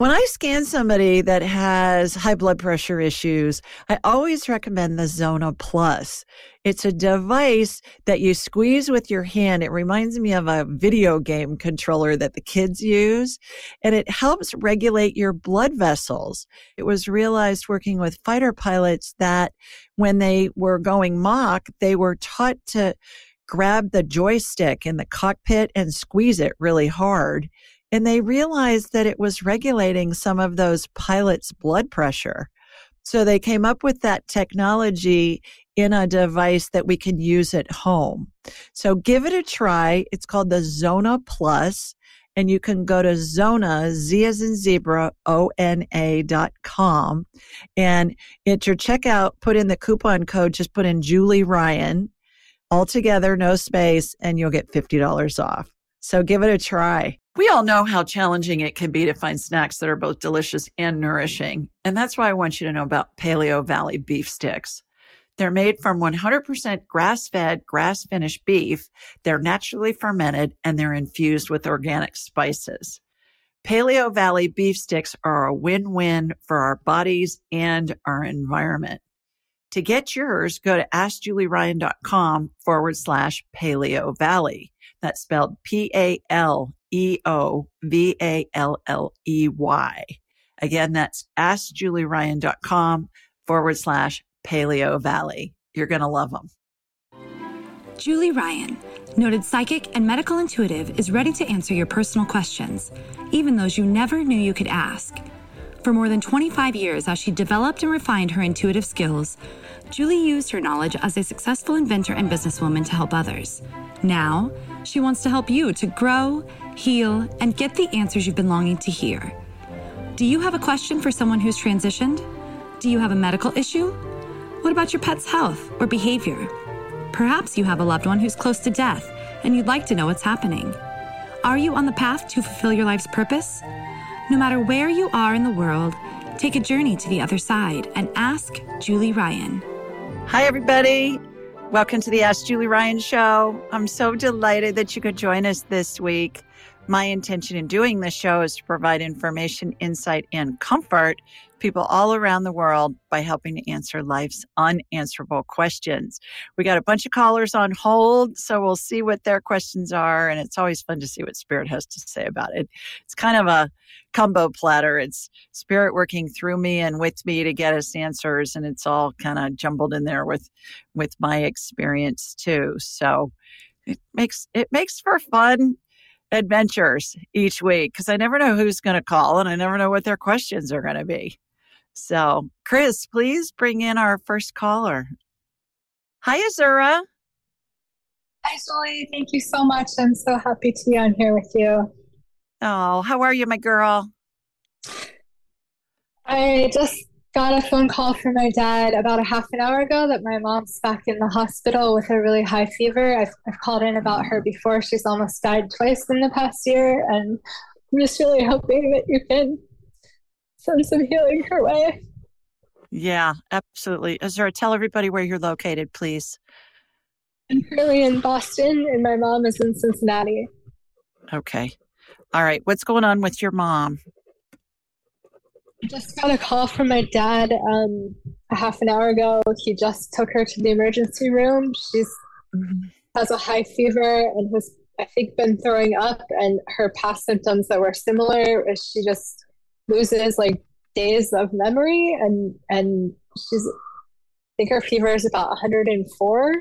When I scan somebody that has high blood pressure issues, I always recommend the Zona Plus. It's a device that you squeeze with your hand. It reminds me of a video game controller that the kids use, and it helps regulate your blood vessels. It was realized working with fighter pilots that when they were going Mach, they were taught to grab the joystick in the cockpit and squeeze it really hard and they realized that it was regulating some of those pilots' blood pressure. So they came up with that technology in a device that we can use at home. So give it a try. It's called the Zona Plus, and you can go to Zona, Z as in zebra, O N A dot com. And at your checkout, put in the coupon code, just put in Julie Ryan, all together, no space, and you'll get $50 off. So give it a try. We all know how challenging it can be to find snacks that are both delicious and nourishing. And that's why I want you to know about Paleo Valley beef sticks. They're made from 100% grass fed, grass finished beef. They're naturally fermented and they're infused with organic spices. Paleo Valley beef sticks are a win win for our bodies and our environment. To get yours, go to askjulieryan.com forward slash paleo valley. That's spelled P A L E O V A L L E Y. Again, that's askjulieryan.com forward slash paleo valley. You're going to love them. Julie Ryan, noted psychic and medical intuitive, is ready to answer your personal questions, even those you never knew you could ask. For more than 25 years, as she developed and refined her intuitive skills, Julie used her knowledge as a successful inventor and businesswoman to help others. Now, she wants to help you to grow, heal, and get the answers you've been longing to hear. Do you have a question for someone who's transitioned? Do you have a medical issue? What about your pet's health or behavior? Perhaps you have a loved one who's close to death and you'd like to know what's happening. Are you on the path to fulfill your life's purpose? No matter where you are in the world, take a journey to the other side and ask Julie Ryan. Hi, everybody. Welcome to the Ask Julie Ryan show. I'm so delighted that you could join us this week. My intention in doing this show is to provide information, insight, and comfort people all around the world by helping to answer life's unanswerable questions. We got a bunch of callers on hold, so we'll see what their questions are. And it's always fun to see what Spirit has to say about it. It's kind of a combo platter. It's Spirit working through me and with me to get us answers, and it's all kind of jumbled in there with with my experience too. So it makes it makes for fun adventures each week because I never know who's going to call and I never know what their questions are going to be. So, Chris, please bring in our first caller. Hi, Azura. Hi, Julie. Thank you so much. I'm so happy to be on here with you. Oh, how are you, my girl? I just got a phone call from my dad about a half an hour ago that my mom's back in the hospital with a really high fever. I've, I've called in about her before. She's almost died twice in the past year. And I'm just really hoping that you can send of healing her way. Yeah, absolutely. Azura, tell everybody where you're located, please. I'm currently in Boston, and my mom is in Cincinnati. Okay. All right. What's going on with your mom? I just got a call from my dad um, a half an hour ago. He just took her to the emergency room. She's mm-hmm. has a high fever and has, I think, been throwing up. And her past symptoms that were similar is she just loses like days of memory and and she's I think her fever is about 104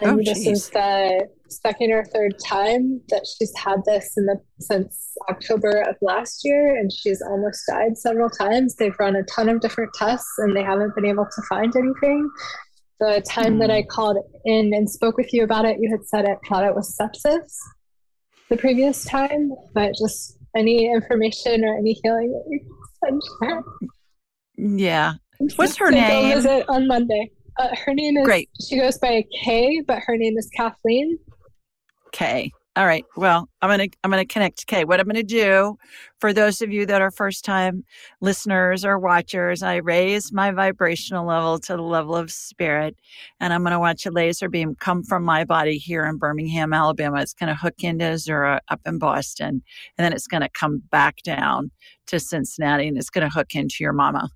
and oh, this geez. is the second or third time that she's had this in the since October of last year and she's almost died several times. They've run a ton of different tests and they haven't been able to find anything. The time mm. that I hmm. called in and spoke with you about it, you had said it thought it was sepsis the previous time, but just any information or any healing that you can send her. Yeah. What's her name? Visit on Monday. Uh, her name is Great. She goes by Kay, but her name is Kathleen. Kay. All right. Well, I'm gonna I'm gonna connect. Okay, what I'm gonna do for those of you that are first time listeners or watchers, I raise my vibrational level to the level of spirit, and I'm gonna watch a laser beam come from my body here in Birmingham, Alabama. It's gonna hook into Azura up in Boston, and then it's gonna come back down to Cincinnati, and it's gonna hook into your mama.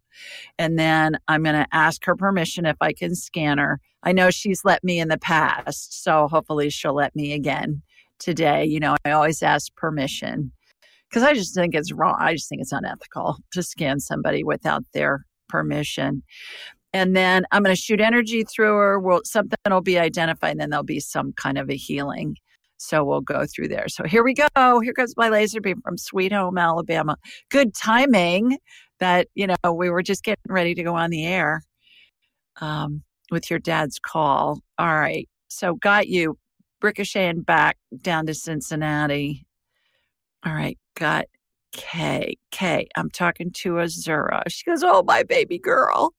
And then I'm gonna ask her permission if I can scan her. I know she's let me in the past, so hopefully she'll let me again today. You know, I always ask permission because I just think it's wrong. I just think it's unethical to scan somebody without their permission. And then I'm going to shoot energy through her. Well, something will be identified, and then there'll be some kind of a healing. So we'll go through there. So here we go. Here goes my laser beam from Sweet Home, Alabama. Good timing that, you know, we were just getting ready to go on the air um, with your dad's call. All right. So got you ricocheting back down to Cincinnati. All right, got Kay. Kay, I'm talking to Azura. She goes, Oh, my baby girl.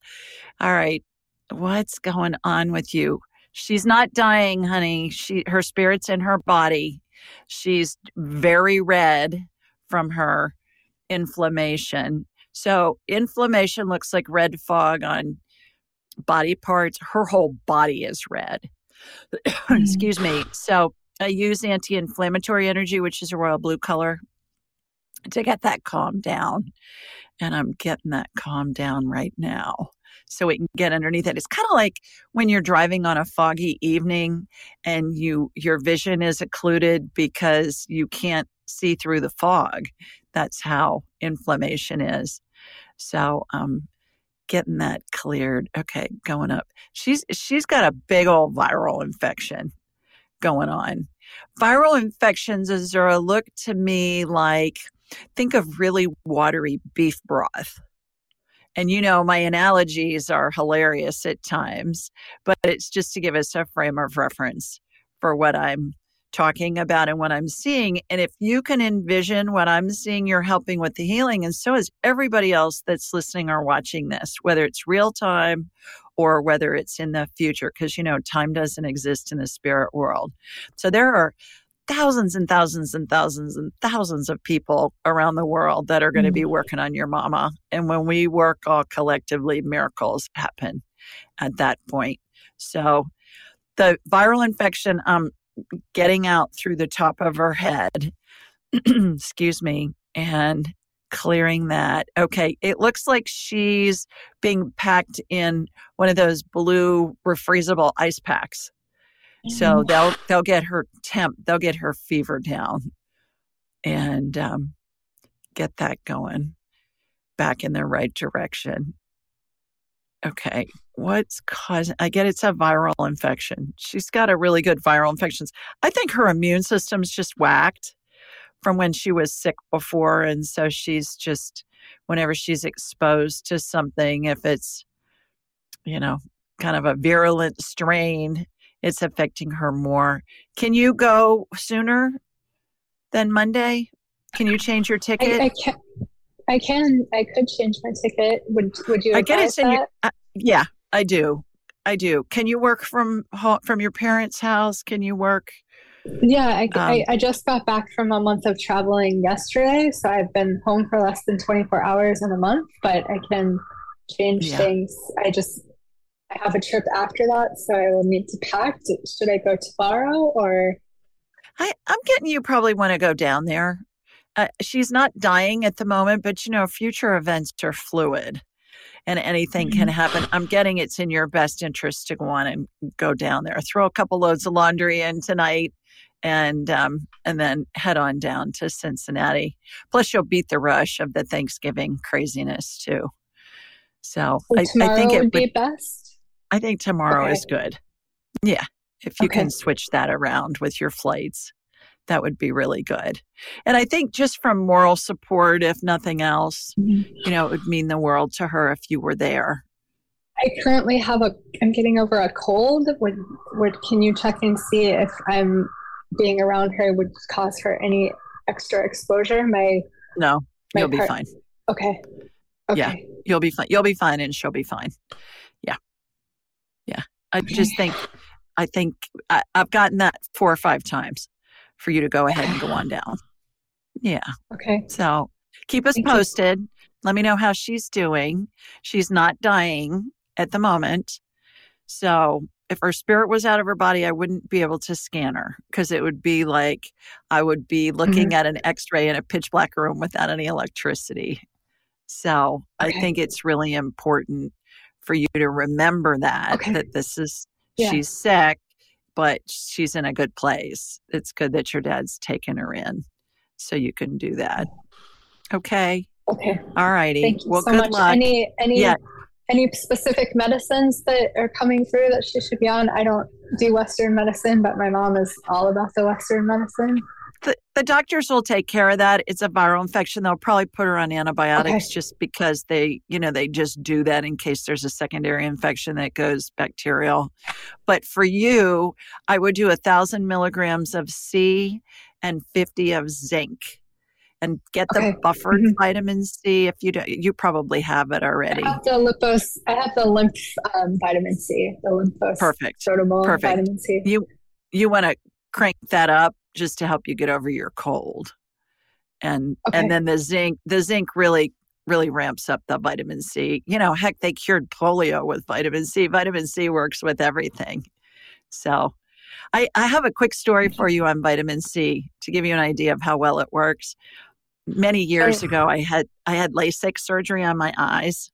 All right, what's going on with you? She's not dying, honey. She her spirit's in her body. She's very red from her inflammation. So inflammation looks like red fog on body parts. Her whole body is red. Excuse me. So I use anti inflammatory energy, which is a royal blue color, to get that calm down. And I'm getting that calm down right now so we can get underneath it. It's kind of like when you're driving on a foggy evening and you your vision is occluded because you can't see through the fog. That's how inflammation is. So um, getting that cleared. Okay, going up. She's she's got a big old viral infection going on. Viral infections, Azura, look to me like think of really watery beef broth. And you know, my analogies are hilarious at times, but it's just to give us a frame of reference for what I'm talking about and what I'm seeing. And if you can envision what I'm seeing, you're helping with the healing. And so is everybody else that's listening or watching this, whether it's real time or whether it's in the future, because you know, time doesn't exist in the spirit world. So there are thousands and thousands and thousands and thousands of people around the world that are going to be mm-hmm. working on your mama. And when we work all collectively, miracles happen at that point. So the viral infection, um, getting out through the top of her head, excuse me, and clearing that. Okay, it looks like she's being packed in one of those blue refreezable ice packs. So mm-hmm. they'll they'll get her temp, they'll get her fever down, and um, get that going back in the right direction. Okay, what's causing i get it's a viral infection. She's got a really good viral infections. I think her immune system's just whacked from when she was sick before and so she's just whenever she's exposed to something if it's you know kind of a virulent strain it's affecting her more. Can you go sooner than monday? Can you change your ticket? I, I I can. I could change my ticket. Would Would you? I get it. Uh, yeah, I do. I do. Can you work from from your parents' house? Can you work? Yeah, I, um, I, I, just got back from a month of traveling yesterday, so I've been home for less than 24 hours in a month, but I can change yeah. things. I just I have a trip after that, so I will need to pack. Should I go tomorrow or? I, I'm getting you probably want to go down there. Uh, she's not dying at the moment, but you know, future events are fluid and anything can mm-hmm. happen. I'm getting it's in your best interest to go on and go down there. Throw a couple loads of laundry in tonight and um, and then head on down to Cincinnati. Plus, you'll beat the rush of the Thanksgiving craziness too. So, I, I, think it would be best. I think tomorrow okay. is good. Yeah, if you okay. can switch that around with your flights that would be really good. And I think just from moral support, if nothing else, mm-hmm. you know, it would mean the world to her if you were there. I currently have a, I'm getting over a cold. Would, would, can you check and see if I'm being around her would cause her any extra exposure? My, no, my you'll part- be fine. Okay. Okay. Yeah, you'll be fine. You'll be fine and she'll be fine. Yeah. Yeah. I okay. just think, I think I, I've gotten that four or five times for you to go ahead and go on down. Yeah. Okay. So keep us Thank you. posted. Let me know how she's doing. She's not dying at the moment. So if her spirit was out of her body, I wouldn't be able to scan her because it would be like I would be looking Mm-hmm. at an x ray in a pitch black room without any electricity. So I think it's really important for you to remember that, Okay. that this is, Yeah. she's sick, but she's in a good place. It's good that your dad's taken her in. So you can do that. Okay. Okay. All righty. Thank you well, so good much. luck. Any any Yeah. any specific medicines that are coming through that she should be on? I don't do Western medicine, but my mom is all about the Western medicine. The, the doctors will take care of that. It's a viral infection. They'll probably put her on antibiotics Okay. just because they, you know, they just do that in case there's a secondary infection that goes bacterial. But for you, I would do a thousand milligrams of C and 50 of zinc and get the Okay. buffered Mhm. vitamin C if you don't, you probably have it already. I have the lipos. I have the lymph um, vitamin C. The lymphos. Perfect. Perfect. vitamin C. You, you want to crank that up just to help you get over your cold. And Okay. and then the zinc the zinc really really ramps up the vitamin C. You know, heck they cured polio with vitamin C. Vitamin C works with everything. So I, I have a quick story for you on vitamin C to give you an idea of how well it works. Many years Sure. ago I had I had LASIK surgery on my eyes.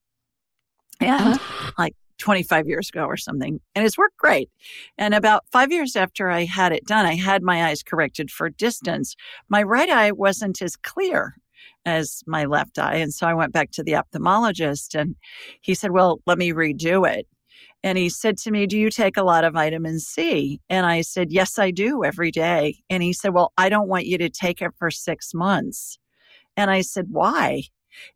And Uh-huh. like 25 years ago or something. And it's worked great. And about five years after I had it done, I had my eyes corrected for distance. My right eye wasn't as clear as my left eye. And so I went back to the ophthalmologist and he said, Well, let me redo it. And he said to me, Do you take a lot of vitamin C? And I said, Yes, I do every day. And he said, Well, I don't want you to take it for six months. And I said, Why?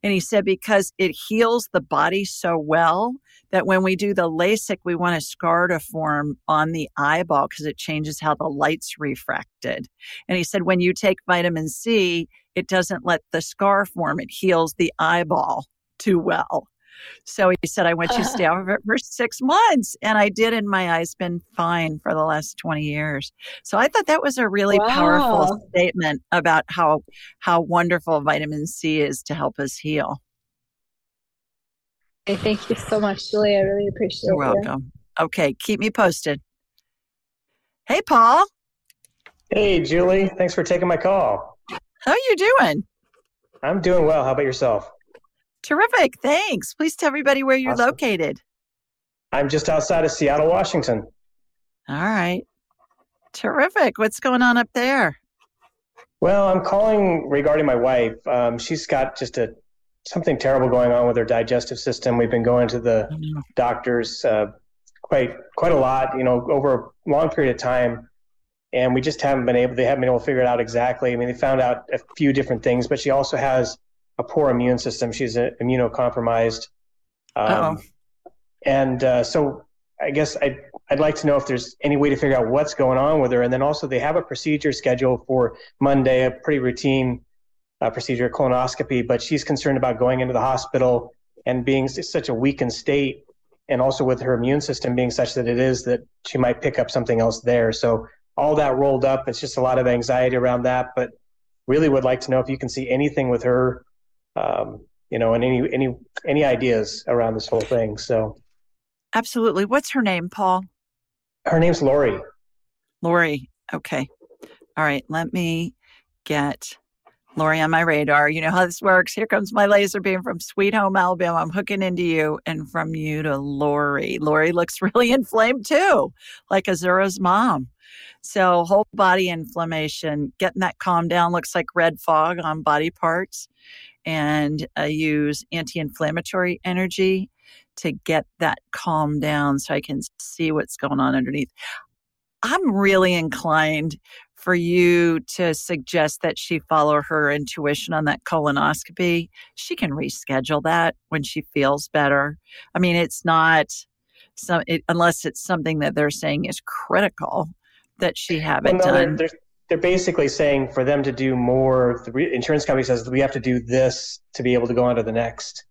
And he said, Because it heals the body so well that when we do the LASIK, we want a scar to form on the eyeball because it changes how the light's refracted. And he said, when you take vitamin C, it doesn't let the scar form, it heals the eyeball too well. So he said, I want you to stay off of it for six months. And I did, and my eye's been fine for the last 20 years. So I thought that was a really powerful statement about how how wonderful vitamin C is to help us heal. Okay, thank you so much, Julie. I really appreciate it. You're it. welcome. Okay, keep me posted. Hey, Paul, Hey, Julie. Thanks for taking my call. how are you doing? I'm doing well. How about yourself? Terrific, thanks. Please tell everybody where you're Awesome. located. I'm just outside of Seattle, Washington. All right. Terrific. What's going on up there? Well, I'm calling regarding my wife. Um, she's got just a something terrible going on with her digestive system. We've been going to the doctors uh, quite quite a lot, you know, over a long period of time, and we just haven't been able. They haven't been able to figure it out exactly. I mean, they found out a few different things, but she also has a poor immune system. She's uh, immunocompromised, um, and uh, so I guess I. I'd like to know if there's any way to figure out what's going on with her. And then also, they have a procedure scheduled for Monday, a pretty routine uh, procedure, colonoscopy, but she's concerned about going into the hospital and being such a weakened state, and also with her immune system being such that it is that she might pick up something else there. So, all that rolled up, it's just a lot of anxiety around that. But really would like to know if you can see anything with her, um, you know, and any any any ideas around this whole thing. So, Absolutely. What's her name, Paul? her name's Lori. Lori. Okay. All right. Let me get Lori on my radar. You know how this works. Here comes my laser beam from Sweet Home, Alabama. I'm hooking into you and from you to Lori. Lori looks really inflamed too, like Azura's mom. So, whole body inflammation, getting that calm down looks like red fog on body parts. And I use anti inflammatory energy to get that calm down so I can see what's going on underneath. I'm really inclined for you to suggest that she follow her intuition on that colonoscopy. She can reschedule that when she feels better. I mean, it's not some it, unless it's something that they're saying is critical that she have Well, no, done. they're, they're basically saying for them to do more, the re- insurance company says we have to do this to be able to go on to the next.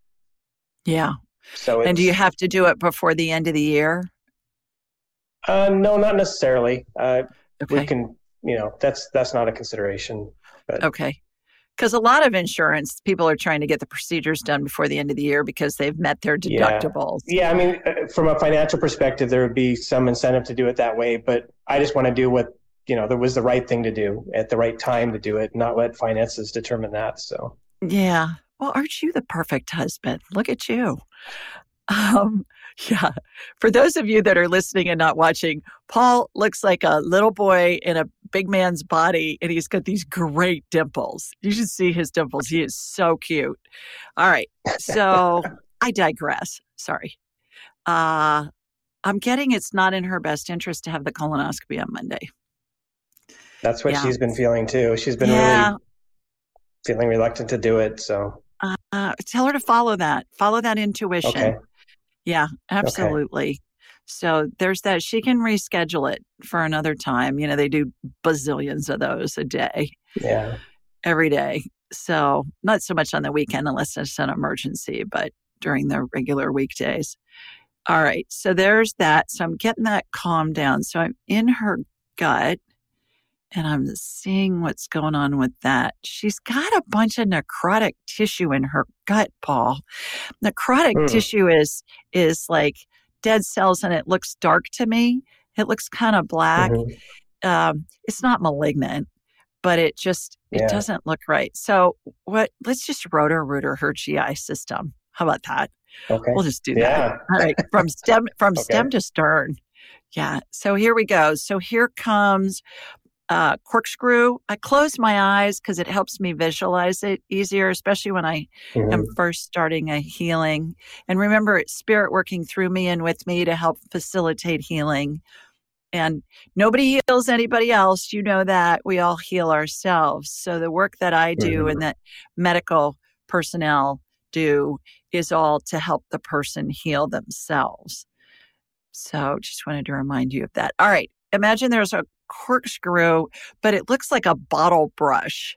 yeah. So, And do you have to do it before the end of the year? Uh, no, not necessarily. Uh, Okay. We can you know, that's that's not a consideration. But. Okay. Because a lot of insurance people are trying to get the procedures done before the end of the year because they've met their deductibles. Yeah, yeah I mean, uh, from a financial perspective, there would be some incentive to do it that way. But I just want to do what you know that was the right thing to do at the right time to do it, not let finances determine that. So yeah, well, aren't you the perfect husband? Look at you. Um, yeah. For those of you that are listening and not watching, Paul looks like a little boy in a big man's body, and he's got these great dimples. You should see his dimples. He is so cute. All right. So I digress. Sorry. Uh, I'm getting it's not in her best interest to have the colonoscopy on Monday. That's what yeah. she's been feeling too. She's been yeah. really feeling reluctant to do it. So uh, tell her to follow that, follow that intuition. Okay. Yeah, absolutely. Okay. So there's that. She can reschedule it for another time. You know, they do bazillions of those a day. Yeah. Every day. So not so much on the weekend unless it's an emergency, but during the regular weekdays. All right. So there's that. So I'm getting that calmed down. So I'm in her gut and I'm seeing what's going on with that. She's got a bunch of necrotic tissue in her gut, Paul. Necrotic mm. tissue is is like dead cells, and it looks dark to me. It looks kind of black. Mm-hmm. Um, it's not malignant, but it just it yeah. doesn't look right. So what? Let's just Roto Rooter her GI system. How about that? Okay. We'll just do yeah. that. All right, from stem from okay. stem to stern. Yeah. So here we go. So here comes uh, corkscrew. I close my eyes because it helps me visualize it easier, especially when I mm-hmm. am first starting a healing. And remember, it's spirit working through me and with me to help facilitate healing. And nobody heals anybody else. You know that. We all heal ourselves. So the work that I do mm-hmm. and that medical personnel do is all to help the person heal themselves. So just wanted to remind you of that. All right. Imagine there's a corkscrew, but it looks like a bottle brush.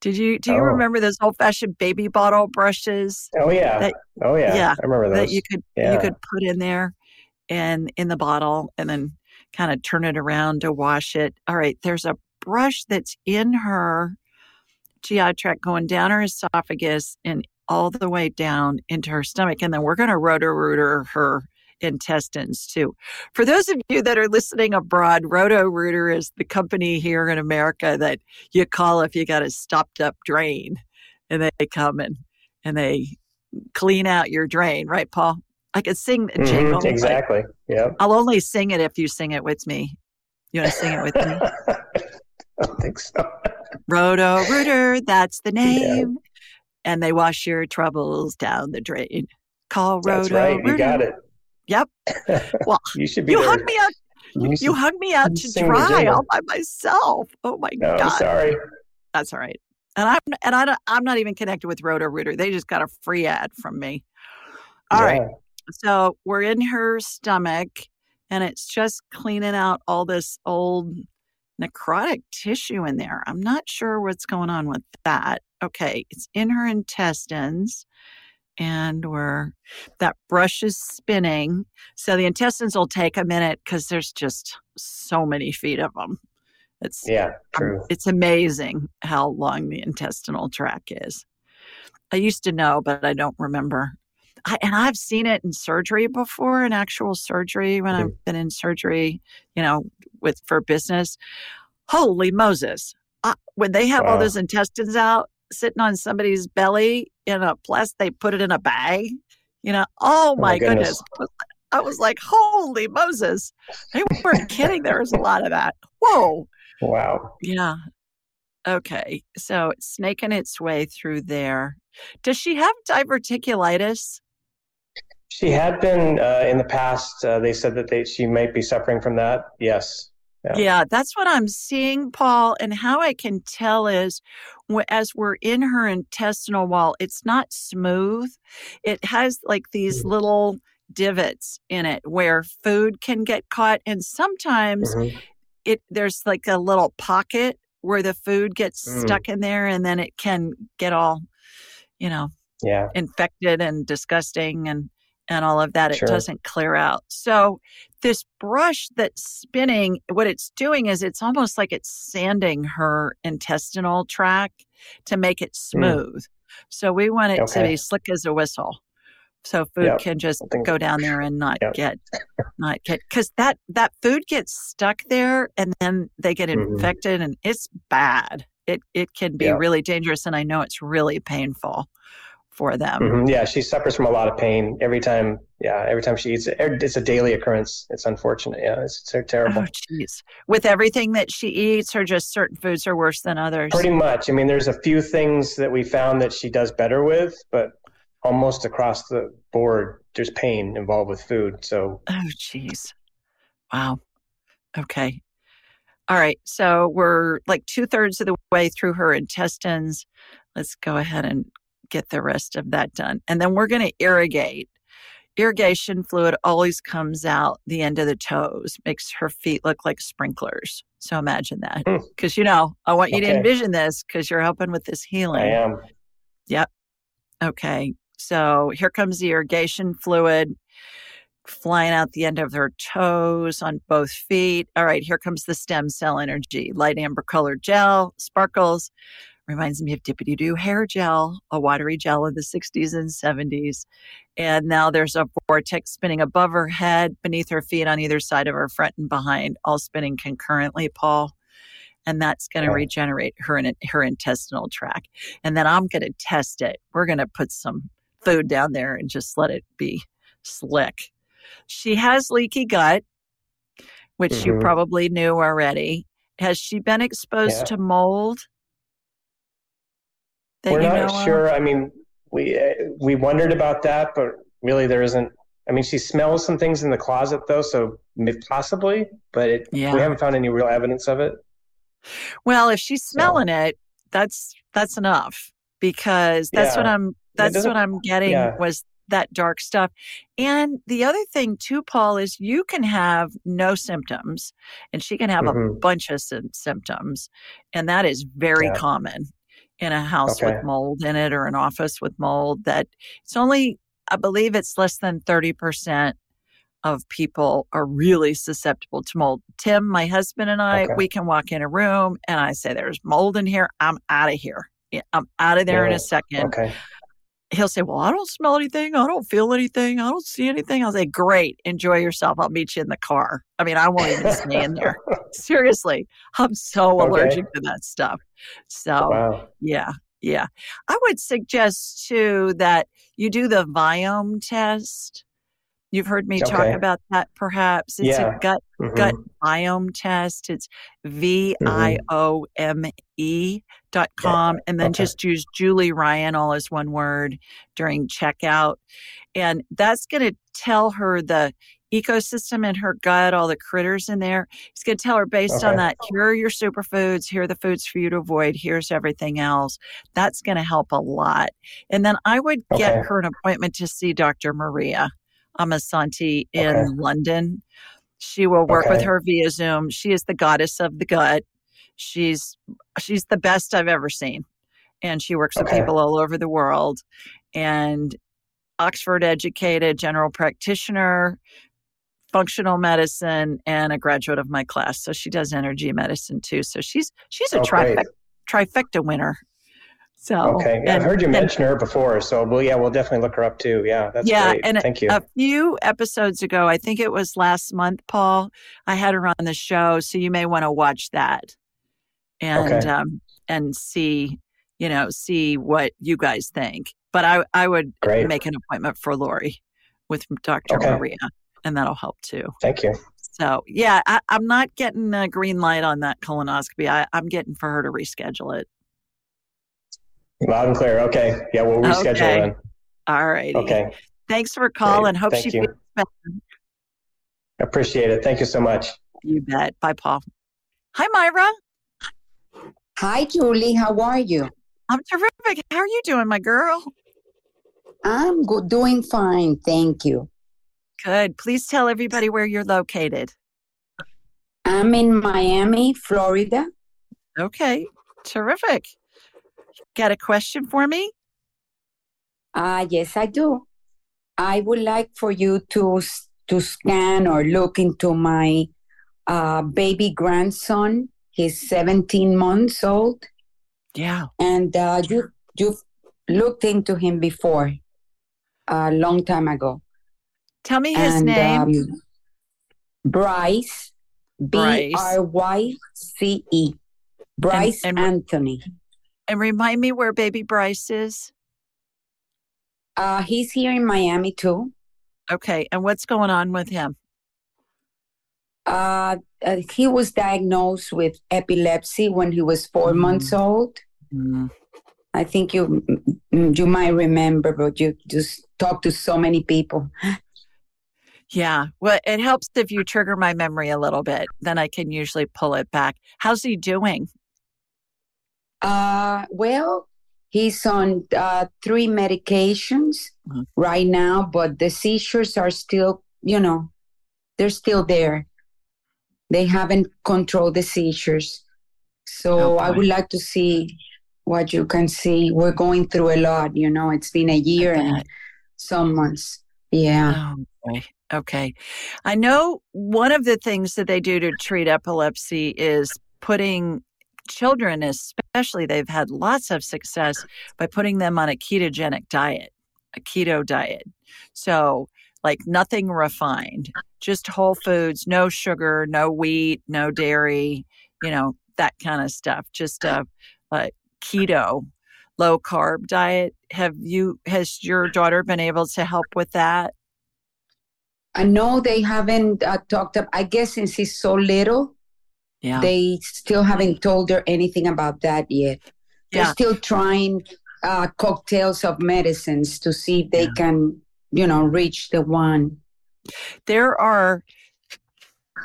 Did you do you oh. remember those old fashioned baby bottle brushes? Oh yeah. That, oh yeah. Yeah. I remember those. That you could yeah. you could put in there and in the bottle and then kind of turn it around to wash it. All right, there's a brush that's in her GI tract going down her esophagus and all the way down into her stomach. And then we're going to Roto Rooter her intestines too. For those of you that are listening abroad, Roto Rooter is the company here in America that you call if you got a stopped up drain and they come and and they clean out your drain, right, Paul? I could sing the mm-hmm, jingle. Exactly. Yeah. I'll only sing it if you sing it with me. You want to sing it with me? I don't think so. Roto Rooter, that's the name. Yeah. And they wash your troubles down the drain. Call Roto. That's right. You got it. Yep. Well, you should be. You hung me out. You, you hung me out to dry all by myself. Oh my no, god! sorry. That's all right. And I'm and I I'm not even connected with Roto Rooter. They just got a free ad from me. All yeah. right. So we're in her stomach, and it's just cleaning out all this old necrotic tissue in there. I'm not sure what's going on with that. Okay, it's in her intestines and we're that brush is spinning. So the intestines will take a minute because there's just so many feet of them. It's yeah, true. It's amazing how long the intestinal tract is. I used to know, but I don't remember. I, and I've seen it in surgery before, in actual surgery when mm-hmm. I've been in surgery, you know, with for business. Holy Moses! Uh, when they have wow. all those intestines out, sitting on somebody's belly in a plus they put it in a bag you know? Oh, oh my, my goodness. goodness. i was like holy moses. They weren't kidding. There was a lot of that. Whoa. Wow. Yeah. Okay. So it's snaking its way through there. Does she have diverticulitis? She had been uh, in the past uh, they said that they, she might be suffering from that. Yes yeah. yeah. that's what I'm seeing, Paul. And how I can tell is as we're in her intestinal wall, it's not smooth. It has like these mm-hmm. little divots in it where food can get caught. And sometimes mm-hmm. it there's like a little pocket where the food gets mm. stuck in there and then it can get all, you know, yeah. infected and disgusting and and all of that, it Sure. doesn't clear out. So this brush that's spinning, what it's doing is it's almost like it's sanding her intestinal tract to make it smooth. So we want it to Hmm. Be slick as a whistle. So food Yep. can just go down there and not Yep. get not get because that that food gets stuck there and then they get Mhm. infected and it's bad. It it can be Yeah. really dangerous and I know it's really painful for them. Mhm. Yeah, she suffers from a lot of pain every time. Yeah, every time she eats it, it's a daily occurrence. It's unfortunate. Yeah, it's, it's terrible. Oh, jeez. With everything that she eats, or just certain foods are worse than others? Pretty much. I mean, there's a few things that we found that she does better with, but almost across the board, there's pain involved with food. So Oh, jeez. Wow. Okay. All right. So we're like two thirds of the way through her intestines. Let's go ahead and get the rest of that done. And then we're going to irrigate. Irrigation fluid always comes out the end of the toes, makes her feet look like sprinklers. So imagine that. Hmm. Because, you know, I want you to envision this because you're helping with this healing. I am. Yep. Okay. So here comes the irrigation fluid flying out the end of her toes on both feet. All right, here comes the stem cell energy. Light amber colored gel, sparkles. Reminds me of Dippity Doo hair gel, a watery gel in the 60s and 70s. And now there's a vortex spinning above her head, beneath her feet, on either side of her front and behind, all spinning concurrently, Paul. And that's going to Okay. regenerate her in her intestinal tract. And then I'm going to test it. We're going to put some food down there and just let it be slick. She has leaky gut, which you Mhm. probably knew already. Has she been exposed Yeah. to mold? We're not know of? sure. I mean, we we wondered about that, but really there isn't. I mean, she smells some things in the closet though, so possibly, but it, Yeah. we haven't found any real evidence of it. Well, if she's smelling it, that's that's enough because that's what I'm that's what I'm getting yeah. was that dark stuff. And the other thing too, Paul, is you can have no symptoms and she can have a Mhm. bunch of sym- symptoms. And that is very Yeah. common in a house Okay. with mold in it or an office with mold that it's only I believe it's less than 30% of people are really susceptible to mold. Tim, my husband and I, Okay. we can walk in a room and I say, There's mold in here. I'm out of here. I'm out of there in a second. Okay. He'll say, Well, I don't smell anything. I don't feel anything. I don't see anything. I'll say, Great. Enjoy yourself. I'll meet you in the car. I mean, I won't even stay in there. Seriously. I'm so Okay. allergic to that stuff. So, Wow. yeah, yeah. I would suggest too that you do the Viome test. You've heard me talk about that perhaps. It's Yeah. a gut Mhm. gut biome test. It's V I O M E dot com. And then Okay. just use Julie Ryan all as one word during checkout. And that's going to tell her the ecosystem in her gut, all the critters in there. It's going to tell her based on that, here are your superfoods, here are the foods for you to avoid, here's everything else. That's going to help a lot. And then I would get Okay. her an appointment to see Dr. Maria Amasanti in Okay. London. She will work with her via Zoom. She is the goddess of the gut. She's she's the best I've ever seen. And she works with people all over the world. And Oxford educated general practitioner, functional medicine, and a graduate of my class. So she does energy medicine too. So she's she's a Oh, trifecta, trifecta winner. So Okay. Yeah, I've heard you and- mention her before, so well, yeah, we'll definitely look her up too. Yeah, that's Yeah, great. and Thank you. a few episodes ago, I think it was last month, Paul, I had her on the show, so you may want to watch that and Okay. um and see, you know, see what you guys think. But I I would Great. make an appointment for Lori with Dr. Okay. Maria, and that'll help too. Thank you. So yeah, I, I'm not getting a green light on that colonoscopy. I, I'm getting for her to reschedule it. Loud and clear. Okay. Yeah, we'll reschedule Okay. then. All right. Okay. Thanks for calling. Hope Thank she you. feels better. Appreciate it. Thank you so much. You bet. Bye, Paul. Hi, Myra. Hi, Julie. How are you? I'm terrific. How are you doing, my girl? I'm good, doing fine. Thank you. Good. Please tell everybody where you're located. I'm in Miami, Florida. Okay. Terrific. Got a question for me? Ah, yes, I do. I would like for you to to scan or look into my uh, baby grandson. He's 17 months old. Yeah. And uh, you you've looked into him before a long time ago. Tell me his and, name. Um, Bryce. B R Y C E. Bryce and, and, Anthony. And remind me where baby Bryce is. Uh, he's here in Miami too. Okay. And what's going on with him? Uh, uh, he was diagnosed with epilepsy when he was 4 mm months old. mm I think you you might remember, but you just talked to so many people. Yeah. Well, it helps if you trigger my memory a little bit. Then I can usually pull it back. How's he doing? Uh, well, he's on uh, three medications mm-hmm. right now, but the seizures are still, you know, they're still there. They haven't controlled the seizures. So oh, I would like to see what you can see. We're going through a lot, you know, it's been a year and some months. Yeah. Oh. Okay. I know one of the things that they do to treat epilepsy is putting children, especially, they've had lots of success by putting them on a ketogenic diet, a keto diet. So, like nothing refined, just whole foods, no sugar, no wheat, no dairy, you know, that kind of stuff. Just a, a keto, low carb diet. Have you, has your daughter been able to help with that? I know they haven't uh, talked up. I guess since he's so little, yeah. they still haven't told her anything about that yet. They're yeah. still trying uh, cocktails of medicines to see if they yeah. can, you know, reach the one. There are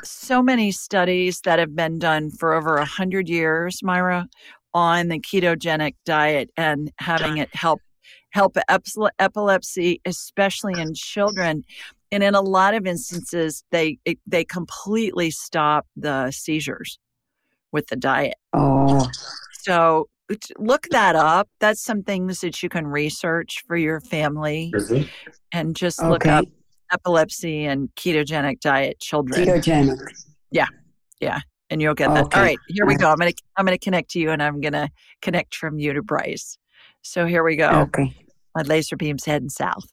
so many studies that have been done for over a hundred years, Myra, on the ketogenic diet and having it help help epilepsy, especially in children and in a lot of instances they they completely stop the seizures with the diet. Oh. So uh, look that up. That's some things that you can research for your family and just okay. look up epilepsy and ketogenic diet children. Ketogenic. Yeah. Yeah. And you'll get that. Okay. all right. Here we go. I'm gonna i'm gonna connect to you and i'm gonna connect from you to bryce. So here we go. Okay. My laser beam's heading south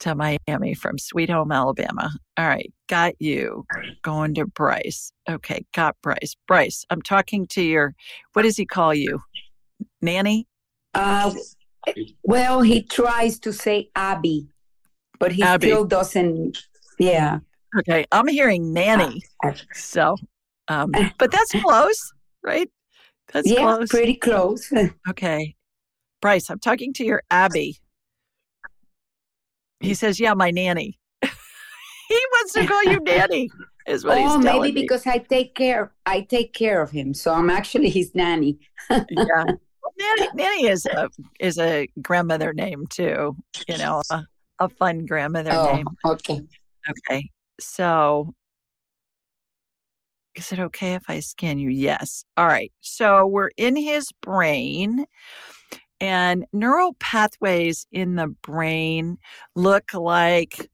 to Miami from Sweet Home, Alabama. All right, got you. Going to Bryce. Okay, got Bryce. Bryce, I'm talking to your, what does he call you? Nanny? Uh, well, he tries to say Abby, but he Abby. still doesn't. Yeah. Okay, I'm hearing nanny. Uh, so, um, but that's close, right? That's yeah, close. pretty close. okay. Bryce, I'm talking to your Abby. He says, "Yeah, my nanny." he wants to call you nanny. Is what oh, maybe me. because I take care. I take care of him, so I'm actually his nanny. yeah, well, nanny, nanny is a is a grandmother name too. You know, a, a fun grandmother oh, name. Okay. Okay. So, is it okay if I scan you? Yes. All right. So we're in his brain. And neural pathways in the brain look like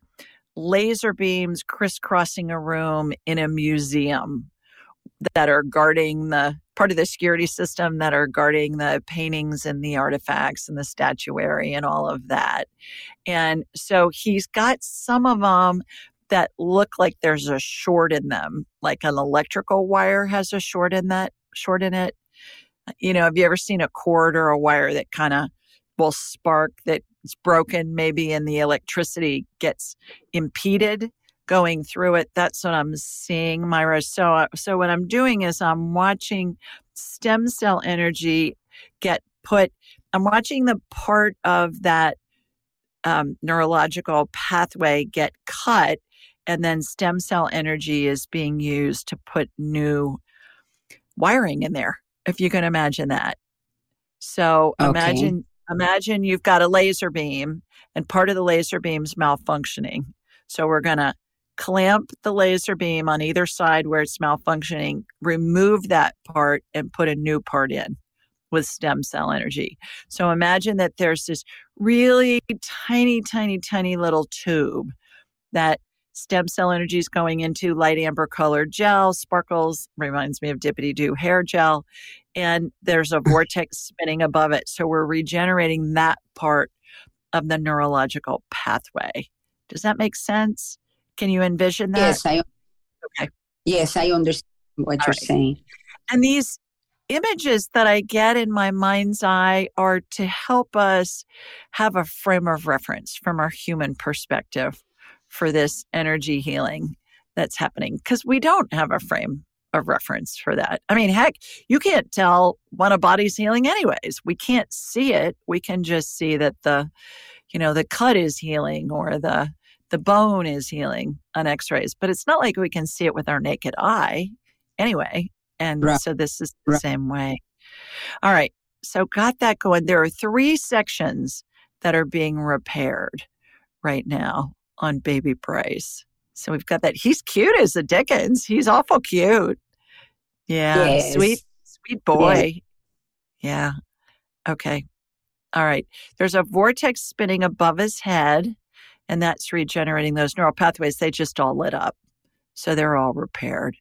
laser beams crisscrossing a room in a museum that are guarding the part of the security system that are guarding the paintings and the artifacts and the statuary and all of that. And so he's got some of them that look like there's a short in them, like an electrical wire has a short in that short in it. You know, have you ever seen a cord or a wire that kind of will spark that's broken maybe and the electricity gets impeded going through it? That's what I'm seeing, Myra. So, uh, so what I'm doing is I'm watching stem cell energy get put, I'm watching the part of that um, neurological pathway get cut, and then stem cell energy is being used to put new wiring in there if you can imagine that. So okay. imagine imagine you've got a laser beam and part of the laser beam's malfunctioning. So we're going to clamp the laser beam on either side where it's malfunctioning, remove that part and put a new part in with stem cell energy. So imagine that there's this really tiny, tiny, tiny little tube that stem cell energy is going into light amber colored gel, sparkles, reminds me of Dippity Doo hair gel. And there's a vortex spinning above it. So we're regenerating that part of the neurological pathway. Does that make sense? Can you envision that? Yes, I okay. Yes, I understand what All you're right. saying. And these images that I get in my mind's eye are to help us have a frame of reference from our human perspective for this energy healing that's happening because we don't have a frame of reference for that. I mean, heck, you can't tell when a body's healing anyways. We can't see it. We can just see that the, you know, the cut is healing or the the bone is healing on x-rays, but it's not like we can see it with our naked eye anyway. And right. so this is the right. same way. All right. So got that going. There are three sections that are being repaired right now on baby Bryce. So we've got that. He's cute as the Dickens. He's awful cute. Yeah. Yes. Sweet, sweet boy. Yeah. yeah. Okay. All right. There's a vortex spinning above his head, and that's regenerating those neural pathways. They just all lit up. So they're all repaired.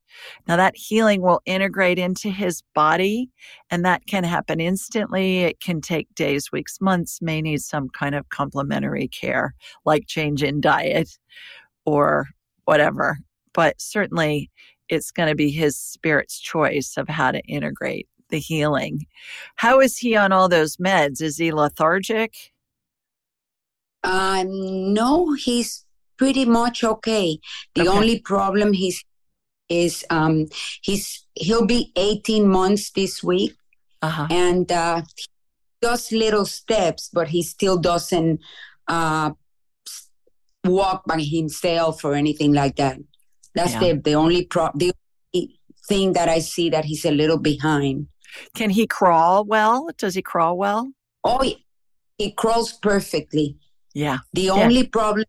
Now, that healing will integrate into his body, and that can happen instantly. It can take days, weeks, months, may need some kind of complementary care, like change in diet or whatever. But certainly, it's going to be his spirit's choice of how to integrate the healing. How is he on all those meds? Is he lethargic? Um, no, he's pretty much okay. The okay. only problem he's is um he's he'll be 18 months this week uh-huh. and uh does little steps but he still doesn't uh walk by himself or anything like that that's yeah. the the only pro the only thing that i see that he's a little behind can he crawl well does he crawl well oh he crawls perfectly yeah the only yeah. problem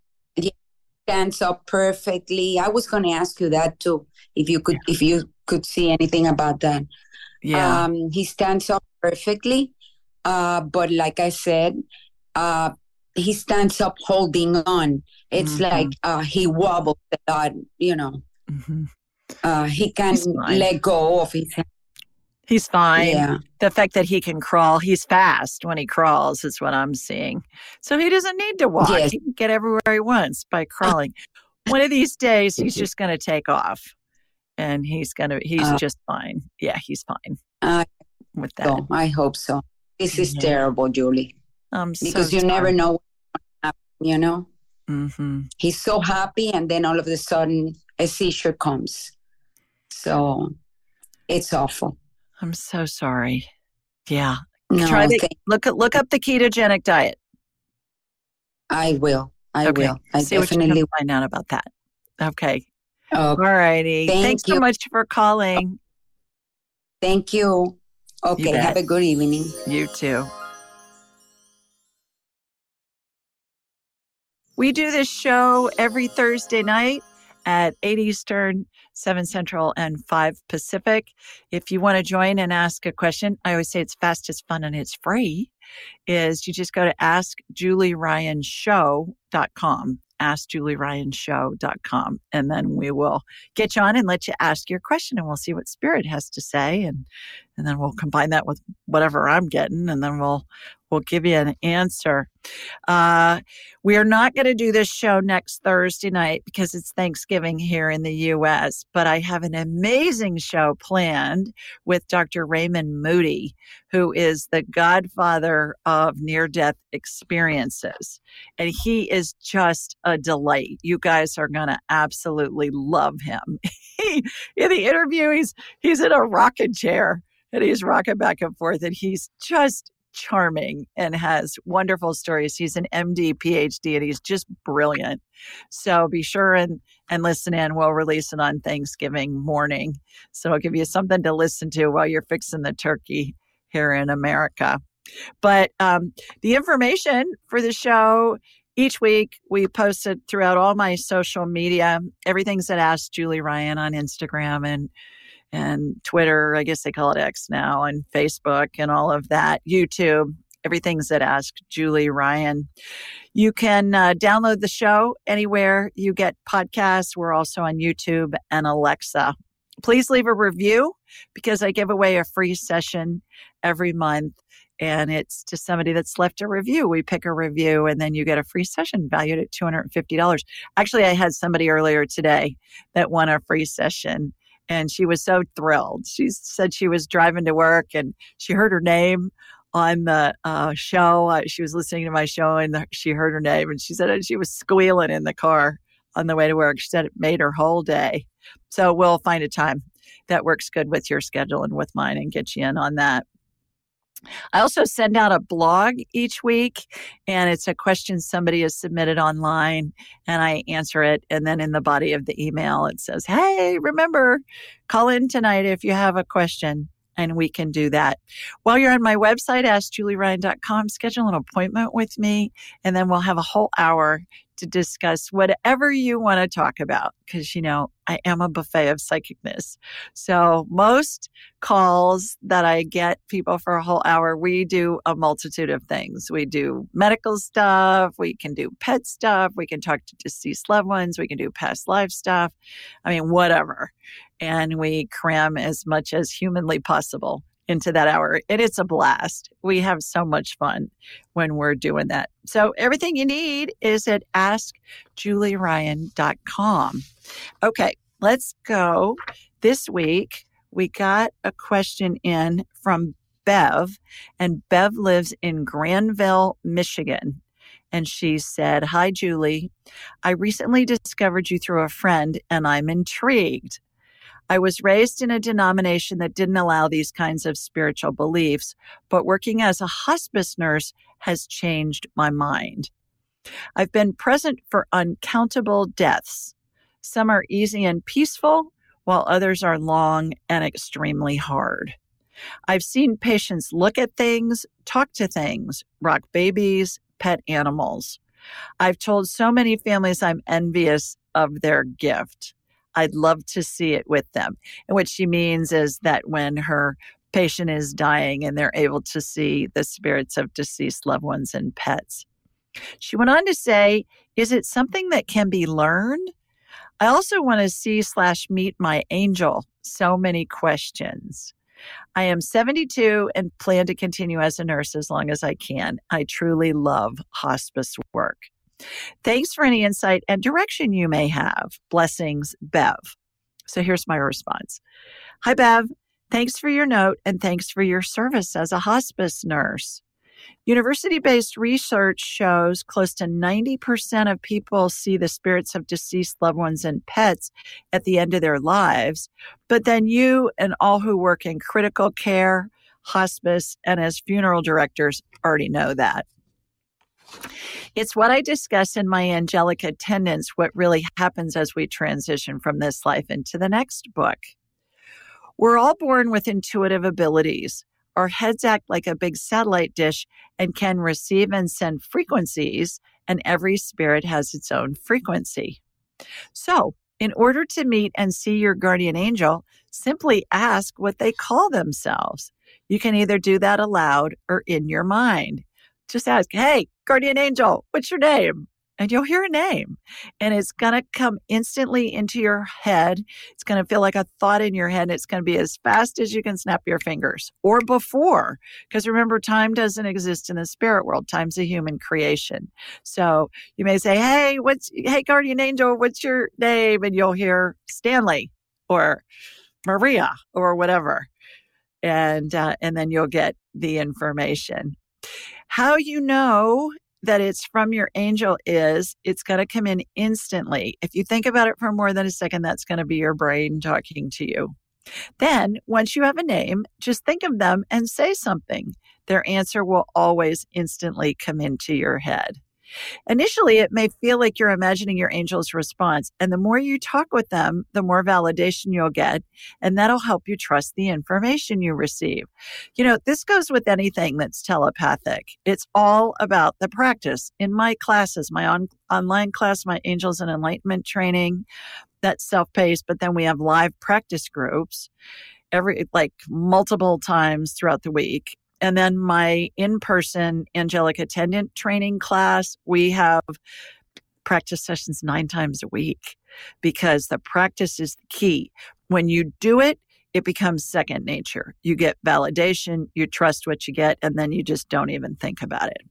stands up perfectly. I was going to ask you that too, if you could, if you could see anything about that. Yeah, um, he stands up perfectly, uh, but like I said, uh, he stands up holding on. It's mm-hmm. like uh, he wobbles a lot, you know. Mm-hmm. Uh, he can let go of his He's fine. Yeah. The fact that he can crawl, he's fast when he crawls, is what I'm seeing. So he doesn't need to walk. Yes. He can get everywhere he wants by crawling. One of these days, he's just going to take off and he's going to, he's uh, just fine. Yeah, he's fine uh, with that. So, I hope so. This is yeah. terrible, Julie. Um, because so you never know happen, you know? Mm-hmm. He's so happy, and then all of a sudden, a seizure comes. So it's awful. I'm so sorry. Yeah. No, Try look look up the ketogenic diet. I will. I okay. will. I See definitely what find out about that. Okay. Oh, All righty. Thank Thanks you. so much for oh. calling. Thank you. Okay. You have a good evening. You too. We do this show every Thursday night at 8 Eastern, 7 Central, and 5 Pacific. If you want to join and ask a question, I always say it's fast, it's fun, and it's free, is you just go to askjulieryanshow.com askjulieryanshow.com and then we will get you on and let you ask your question and we'll see what spirit has to say and and then we'll combine that with whatever I'm getting and then we'll we'll give you an answer. Uh, we are not going to do this show next Thursday night because it's Thanksgiving here in the U.S., but I have an amazing show planned with Dr. Raymond Moody, who is the godfather of near death experiences. And he is just a delight. You guys are going to absolutely love him. in the interview, he's, he's in a rocking chair and he's rocking back and forth and he's just charming and has wonderful stories. He's an MD, PhD, and he's just brilliant. So be sure and, and listen in. We'll release it on Thanksgiving morning. So I'll give you something to listen to while you're fixing the turkey here in America. But um, the information for the show each week we post it throughout all my social media. Everything's at Ask Julie Ryan on Instagram and and Twitter, I guess they call it X now, and Facebook and all of that, YouTube. Everything's at Ask Julie Ryan. You can uh, download the show anywhere you get podcasts. We're also on YouTube and Alexa. Please leave a review because I give away a free session every month and it's to somebody that's left a review. We pick a review and then you get a free session valued at $250. Actually, I had somebody earlier today that won a free session and she was so thrilled. She said she was driving to work and she heard her name on the uh, show. Uh, she was listening to my show and she heard her name and she said she was squealing in the car on the way to work. She said it made her whole day. So we'll find a time that works good with your schedule and with mine and get you in on that. I also send out a blog each week, and it's a question somebody has submitted online, and I answer it. And then in the body of the email, it says, Hey, remember, call in tonight if you have a question, and we can do that. While you're on my website, askjulieryan.com, schedule an appointment with me, and then we'll have a whole hour to discuss whatever you want to talk about because, you know, I am a buffet of psychicness. So, most calls that I get people for a whole hour, we do a multitude of things. We do medical stuff, we can do pet stuff, we can talk to deceased loved ones, we can do past life stuff. I mean, whatever. And we cram as much as humanly possible into that hour. And it's a blast. We have so much fun when we're doing that. So everything you need is at askjulieryan.com. Okay, let's go. This week, we got a question in from Bev, and Bev lives in Grandville, Michigan. And she said, Hi, Julie. I recently discovered you through a friend, and I'm intrigued. I was raised in a denomination that didn't allow these kinds of spiritual beliefs, but working as a hospice nurse has changed my mind. I've been present for uncountable deaths. Some are easy and peaceful, while others are long and extremely hard. I've seen patients look at things, talk to things, rock babies, pet animals. I've told so many families I'm envious of their gift. I'd love to see it with them. And what she means is that when her patient is dying and they're able to see the spirits of deceased loved ones and pets. She went on to say, Is it something that can be learned? I also want to see slash meet my angel. So many questions. I am 72 and plan to continue as a nurse as long as I can. I truly love hospice work. Thanks for any insight and direction you may have. Blessings, Bev. So here's my response Hi, Bev. Thanks for your note and thanks for your service as a hospice nurse. University based research shows close to 90% of people see the spirits of deceased loved ones and pets at the end of their lives. But then you and all who work in critical care, hospice, and as funeral directors already know that. It's what I discuss in my angelic attendants, what really happens as we transition from this life into the next book. We're all born with intuitive abilities. Our heads act like a big satellite dish and can receive and send frequencies, and every spirit has its own frequency. So, in order to meet and see your guardian angel, simply ask what they call themselves. You can either do that aloud or in your mind just ask, Hey, guardian angel, what's your name? And you'll hear a name and it's going to come instantly into your head. It's going to feel like a thought in your head. It's going to be as fast as you can snap your fingers or before. Because remember, time doesn't exist in the spirit world. Time's a human creation. So you may say, Hey, what's, hey, guardian angel, what's your name? And you'll hear Stanley or Maria or whatever. And, uh, and then you'll get the information. How you know that it's from your angel is it's going to come in instantly. If you think about it for more than a second, that's going to be your brain talking to you. Then, once you have a name, just think of them and say something. Their answer will always instantly come into your head. Initially, it may feel like you're imagining your angel's response. And the more you talk with them, the more validation you'll get. And that'll help you trust the information you receive. You know, this goes with anything that's telepathic. It's all about the practice. In my classes, my on- online class, my angels and enlightenment training, that's self-paced, but then we have live practice groups every like multiple times throughout the week. And then my in-person angelic attendant training class, we have practice sessions nine times a week because the practice is the key. When you do it, it becomes second nature. You get validation, you trust what you get, and then you just don't even think about it.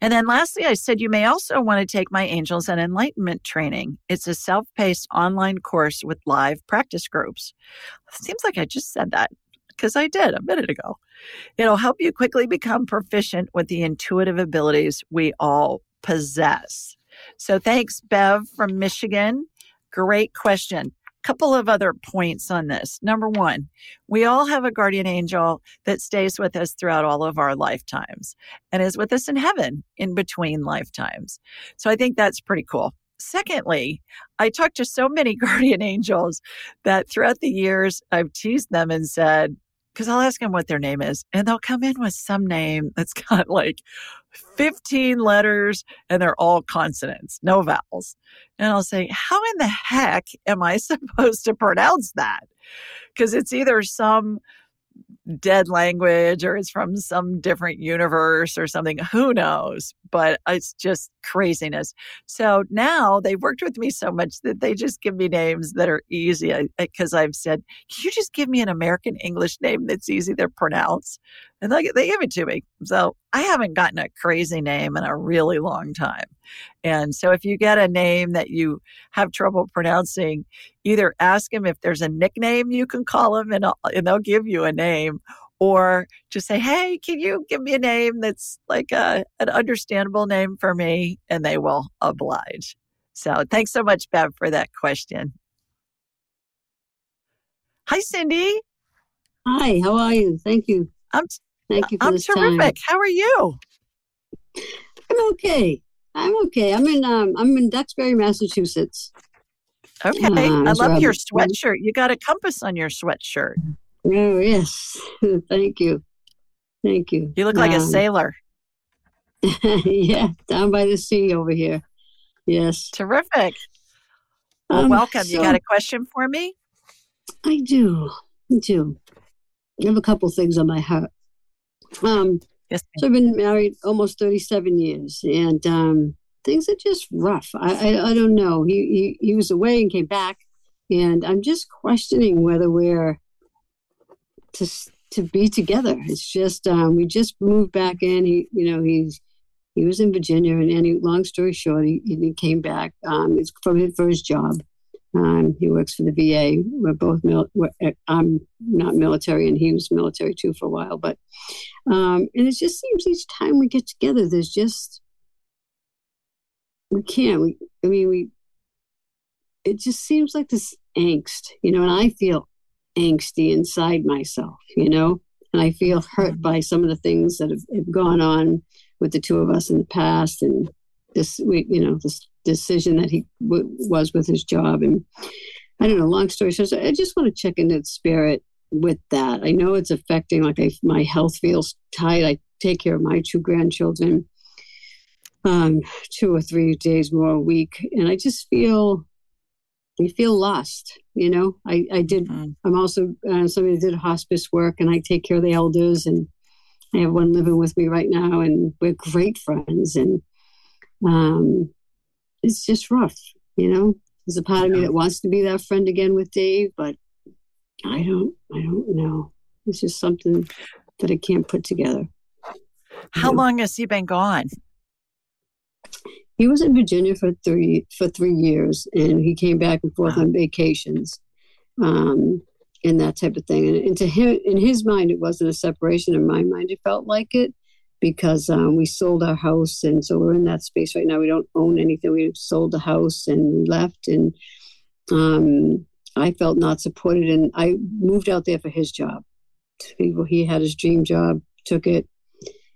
And then lastly, I said you may also want to take my Angels and Enlightenment training. It's a self paced online course with live practice groups. Seems like I just said that because I did a minute ago. It'll help you quickly become proficient with the intuitive abilities we all possess. So thanks, Bev from Michigan. Great question couple of other points on this. Number one, we all have a guardian angel that stays with us throughout all of our lifetimes and is with us in heaven in between lifetimes. So I think that's pretty cool. Secondly, I talked to so many guardian angels that throughout the years, I've teased them and said, because I'll ask them what their name is, and they'll come in with some name that's got like 15 letters and they're all consonants, no vowels. And I'll say, How in the heck am I supposed to pronounce that? Because it's either some dead language or it's from some different universe or something. Who knows? But it's just craziness. So now they've worked with me so much that they just give me names that are easy because I've said, Can you just give me an American English name that's easy to pronounce? And they, they give it to me. So I haven't gotten a crazy name in a really long time. And so if you get a name that you have trouble pronouncing, either ask them if there's a nickname you can call them and, and they'll give you a name or just say, Hey, can you give me a name that's like a, an understandable name for me? And they will oblige. So thanks so much, Bev, for that question. Hi, Cindy. Hi, how are you? Thank you. I'm Thank you for. I'm terrific. Time. How are you? I'm okay. I'm okay. I'm in um I'm in Duxbury, Massachusetts. Okay. Uh, I love your sweatshirt. You got a compass on your sweatshirt. Oh yes. Thank you. Thank you. You look like um, a sailor. yeah, down by the sea over here. Yes. Terrific. Well, um, welcome. So, you got a question for me? I do. I do. I have a couple things on my heart. Um, yes, so I've been married almost 37 years, and um, things are just rough. I, I, I don't know. He, he he was away and came back, and I'm just questioning whether we're to to be together. It's just um, we just moved back in. He you know he's he was in Virginia, and, and long story short, he, he came back. Um, it's from his first job, um, he works for the VA. We're both mil- we're, eh, I'm not military, and he was military too for a while. But um, and it just seems each time we get together, there's just we can't. We I mean we. It just seems like this angst, you know, and I feel angsty inside myself, you know, and I feel hurt mm-hmm. by some of the things that have, have gone on with the two of us in the past, and this we you know this decision that he w- was with his job. And I don't know, long story short, so I just want to check into the spirit with that. I know it's affecting, like I, my health feels tight. I take care of my two grandchildren um, two or three days more a week. And I just feel, I feel lost. You know, I, I did, mm-hmm. I'm also uh, somebody that did hospice work and I take care of the elders and I have one living with me right now and we're great friends. And, um, it's just rough, you know. There's a part of me that wants to be that friend again with Dave, but I don't I don't know. It's just something that I can't put together. How know? long has he been gone? He was in Virginia for three for three years, and he came back and forth wow. on vacations, um, and that type of thing. And, and to him, in his mind, it wasn't a separation. In my mind, it felt like it because um, we sold our house and so we're in that space right now. We don't own anything. We sold the house and we left and um, i felt not supported and i moved out there for his job. He had his dream job took it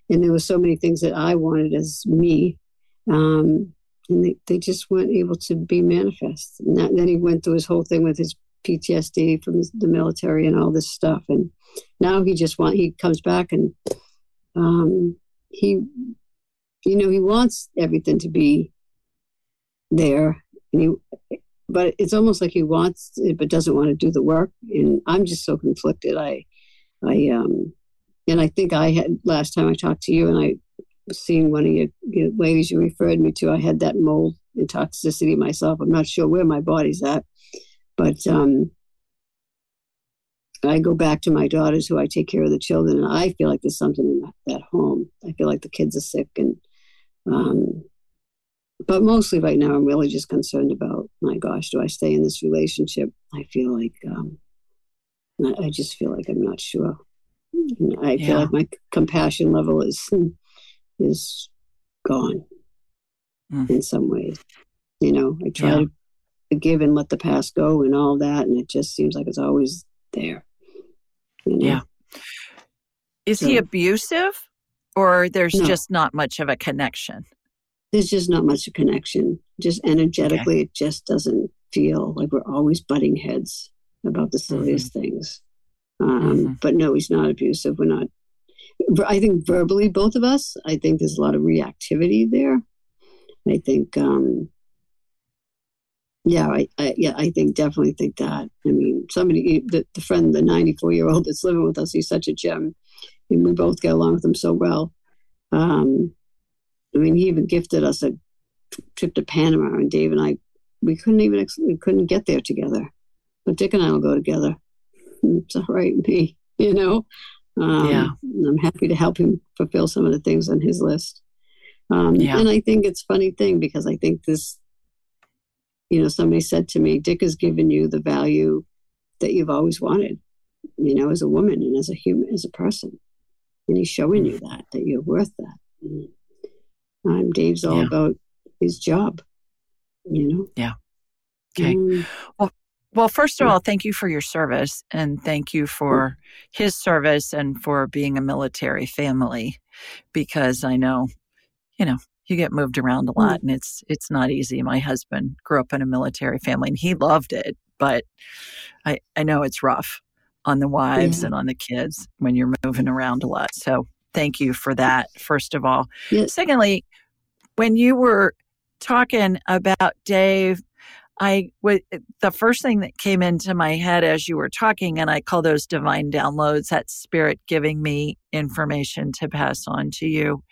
and there were so many things that i wanted as me um, and they, they just weren't able to be manifest. And that, then he went through his whole thing with his ptsd from the military and all this stuff and now he just want he comes back and um, he, you know, he wants everything to be there, and he but it's almost like he wants it but doesn't want to do the work and i'm just so conflicted. I i um and i think i had last time i talked to you and i seen one of your, your ladies you referred me to i had that mold and toxicity myself. I'm not sure where my body's at but um I go back to my daughters who I take care of the children, and I feel like there's something in that, home. I feel like the kids are sick, and um, but mostly right now, I'm really just concerned about my gosh, do I stay in this relationship? I feel like um, I just feel like I'm not sure. I feel like my compassion level is is gone mm. in some ways. You know, I try yeah. to forgive and let the past go and all that, and it just seems like it's always there. Yeah. Is so, he abusive or there's no. just not much of a connection? There's just not much of a connection. Just energetically, okay. it just doesn't feel like we're always butting heads about the silliest mm-hmm. things. Um, mm-hmm. But no, he's not abusive. We're not. I think verbally, both of us, I think there's a lot of reactivity there. I think um, yeah, I, I, yeah, I think definitely think that. I mean, somebody, the, the friend, the 94 year old that's living with us, he's such a gem, and we both get along with him so well. Um, I mean, he even gifted us a trip to Panama, and Dave and I, we couldn't even we couldn't get there together, but Dick and I will go together. It's all right, me, you know. Um, yeah, I'm happy to help him fulfill some of the things on his list. Um, yeah. And I think it's funny thing because I think this you know, somebody said to me, Dick has given you the value that you've always wanted, you know, as a woman and as a human, as a person. And he's showing you that, that you're worth that. And, um, Dave's all yeah. about his job, you know? Yeah. Okay. Um, well, well, first of all, thank you for your service and thank you for his service and for being a military family because I know, you know, you get moved around a lot mm. and it's it's not easy. My husband grew up in a military family and he loved it, but I I know it's rough on the wives yeah. and on the kids when you're moving around a lot. So thank you for that first of all. Secondly, when you were talking about Dave I would the first thing that came into my head as you were talking, and I call those divine downloads, that spirit giving me information to pass on to you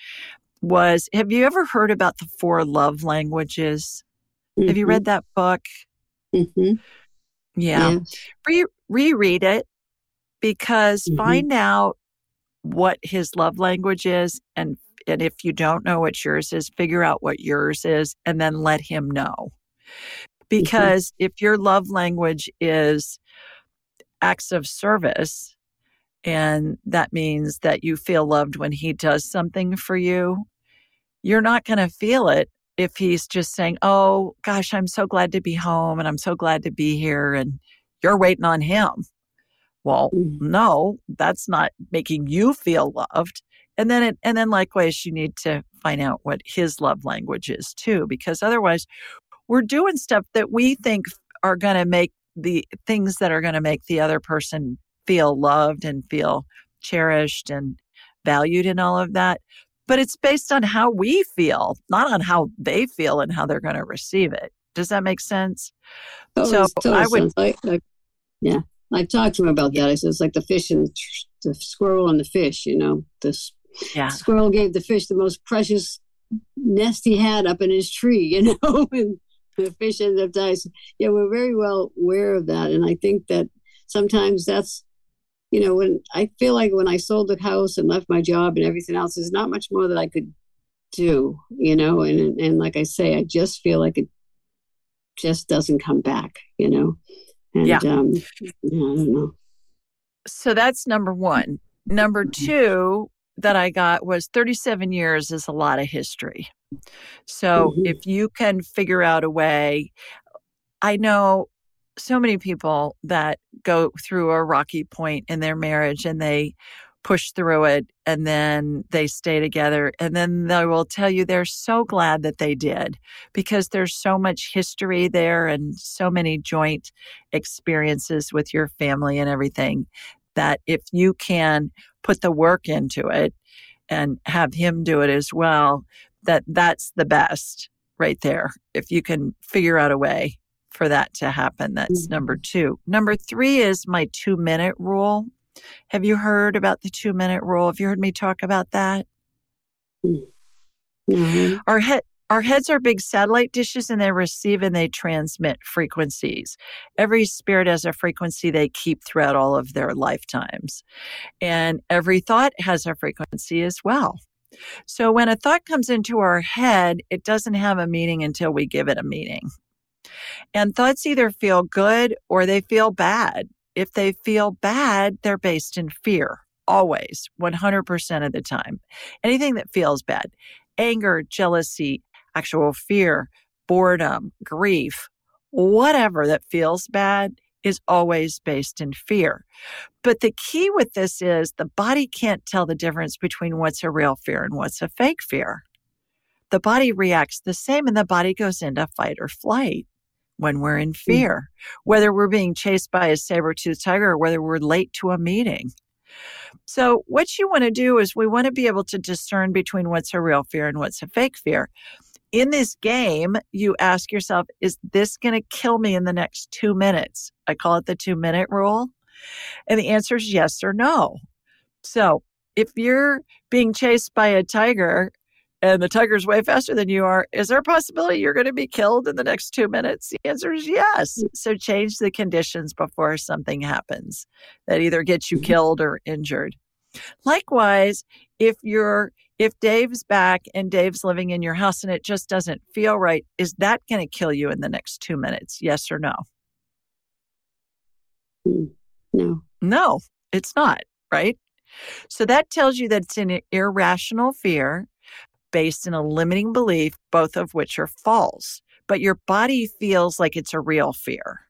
was have you ever heard about the four love languages? Mm-hmm. Have you read mm-hmm. that book? Mm-hmm. Yeah. Re- reread it because mm-hmm. find out what his love language is and and if you don't know what yours is, figure out what yours is and then let him know. Mm-hmm. Because if your love language is acts of service, and that means that you feel loved when he does something for you. You're not going to feel it if he's just saying, Oh, gosh, I'm so glad to be home and I'm so glad to be here. And you're waiting on him. Well, mm. no, that's not making you feel loved. And then it, and then likewise, you need to find out what his love language is too, because otherwise we're doing stuff that we think are going to make the things that are going to make the other person feel loved and feel cherished and valued and all of that. But it's based on how we feel, not on how they feel and how they're going to receive it. Does that make sense? Oh, so I would, like, like, yeah, I talked to him about that. I said it's like the fish and the squirrel and the fish. You know, this yeah. squirrel gave the fish the most precious nest he had up in his tree. You know, and the fish ended up dying. So, yeah, we're very well aware of that, and I think that sometimes that's you know, when I feel like when I sold the house and left my job and everything else, there's not much more that I could do, you know, and and like I say, I just feel like it just doesn't come back, you know. And yeah. um yeah, I don't know. So that's number one. Number two that I got was 37 years is a lot of history. So mm-hmm. if you can figure out a way, I know so many people that go through a rocky point in their marriage and they push through it and then they stay together and then they will tell you they're so glad that they did because there's so much history there and so many joint experiences with your family and everything that if you can put the work into it and have him do it as well that that's the best right there if you can figure out a way for that to happen. That's mm-hmm. number two. Number three is my two minute rule. Have you heard about the two minute rule? Have you heard me talk about that? Mm-hmm. Our head, our heads are big satellite dishes and they receive and they transmit frequencies. Every spirit has a frequency they keep throughout all of their lifetimes. And every thought has a frequency as well. So when a thought comes into our head, it doesn't have a meaning until we give it a meaning. And thoughts either feel good or they feel bad. If they feel bad, they're based in fear, always, 100% of the time. Anything that feels bad, anger, jealousy, actual fear, boredom, grief, whatever that feels bad is always based in fear. But the key with this is the body can't tell the difference between what's a real fear and what's a fake fear. The body reacts the same and the body goes into fight or flight when we're in mm. fear, whether we're being chased by a saber toothed tiger or whether we're late to a meeting. So, what you want to do is we want to be able to discern between what's a real fear and what's a fake fear. In this game, you ask yourself, is this going to kill me in the next two minutes? I call it the two minute rule. And the answer is yes or no. So, if you're being chased by a tiger and the tiger's way faster than you are, is there a possibility you're going to be killed in the next two minutes? The answer is yes. Mm. So change the conditions before something happens that either gets you mm-hmm. killed or injured. Likewise, if you're if Dave's back and Dave's living in your house and it just doesn't feel right, is that going to kill you in the next two minutes? Yes or no? Mm, no. No, it's not, right? So that tells you that it's an irrational fear based in a limiting belief, both of which are false, but your body feels like it's a real fear.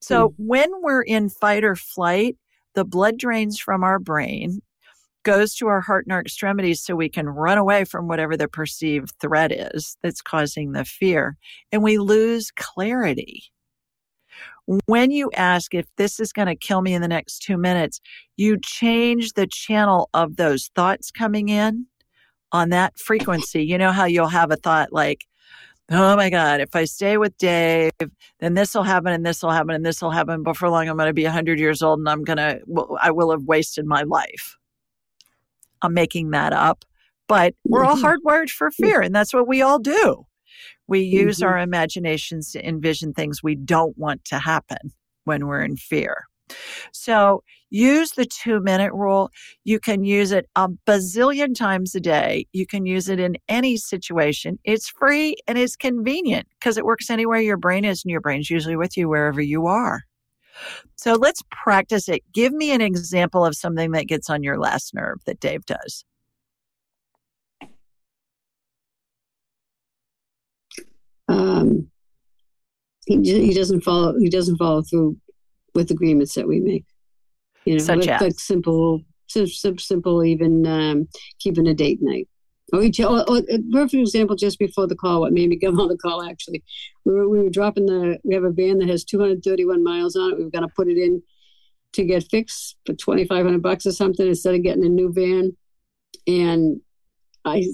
So mm. when we're in fight or flight, the blood drains from our brain, goes to our heart and our extremities so we can run away from whatever the perceived threat is that's causing the fear, and we lose clarity. When you ask if this is going to kill me in the next two minutes, you change the channel of those thoughts coming in on that frequency. You know how you'll have a thought like, oh my God, if I stay with Dave, then this will happen and this will happen and this will happen. Before long, I'm going to be 100 years old and I'm going to, I will have wasted my life. I'm making that up, but we're all mm-hmm. hardwired for fear, and that's what we all do. We use mm-hmm. our imaginations to envision things we don't want to happen when we're in fear. So use the two minute rule. You can use it a bazillion times a day. You can use it in any situation. It's free and it's convenient because it works anywhere your brain is, and your brain's usually with you wherever you are. So let's practice it. Give me an example of something that gets on your last nerve that Dave does. Um, he he doesn't follow he doesn't follow through with agreements that we make. You know, such like, as like simple, simple, simple, even um, keeping a date night. Oh, each, oh, oh, perfect example just before the call, what made me come on the call actually. We were, we were dropping the, we have a van that has 231 miles on it. We've got to put it in to get fixed for 2,500 bucks or something instead of getting a new van. And I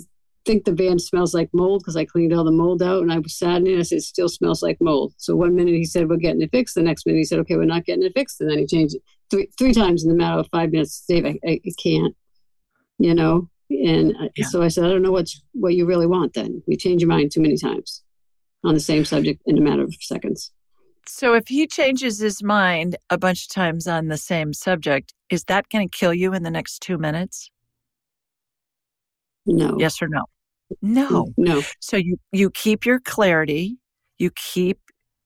think the van smells like mold because I cleaned all the mold out and I was saddened. I said, it still smells like mold. So one minute he said, we're getting it fixed. The next minute he said, okay, we're not getting it fixed. And then he changed it three, three times in the matter of five minutes. Dave, I, I can't, you know? And yeah. so I said, I don't know what's what you really want. Then you change your mind too many times on the same subject in a matter of seconds. So if he changes his mind a bunch of times on the same subject, is that going to kill you in the next two minutes? No. Yes or no? No. No. So you you keep your clarity, you keep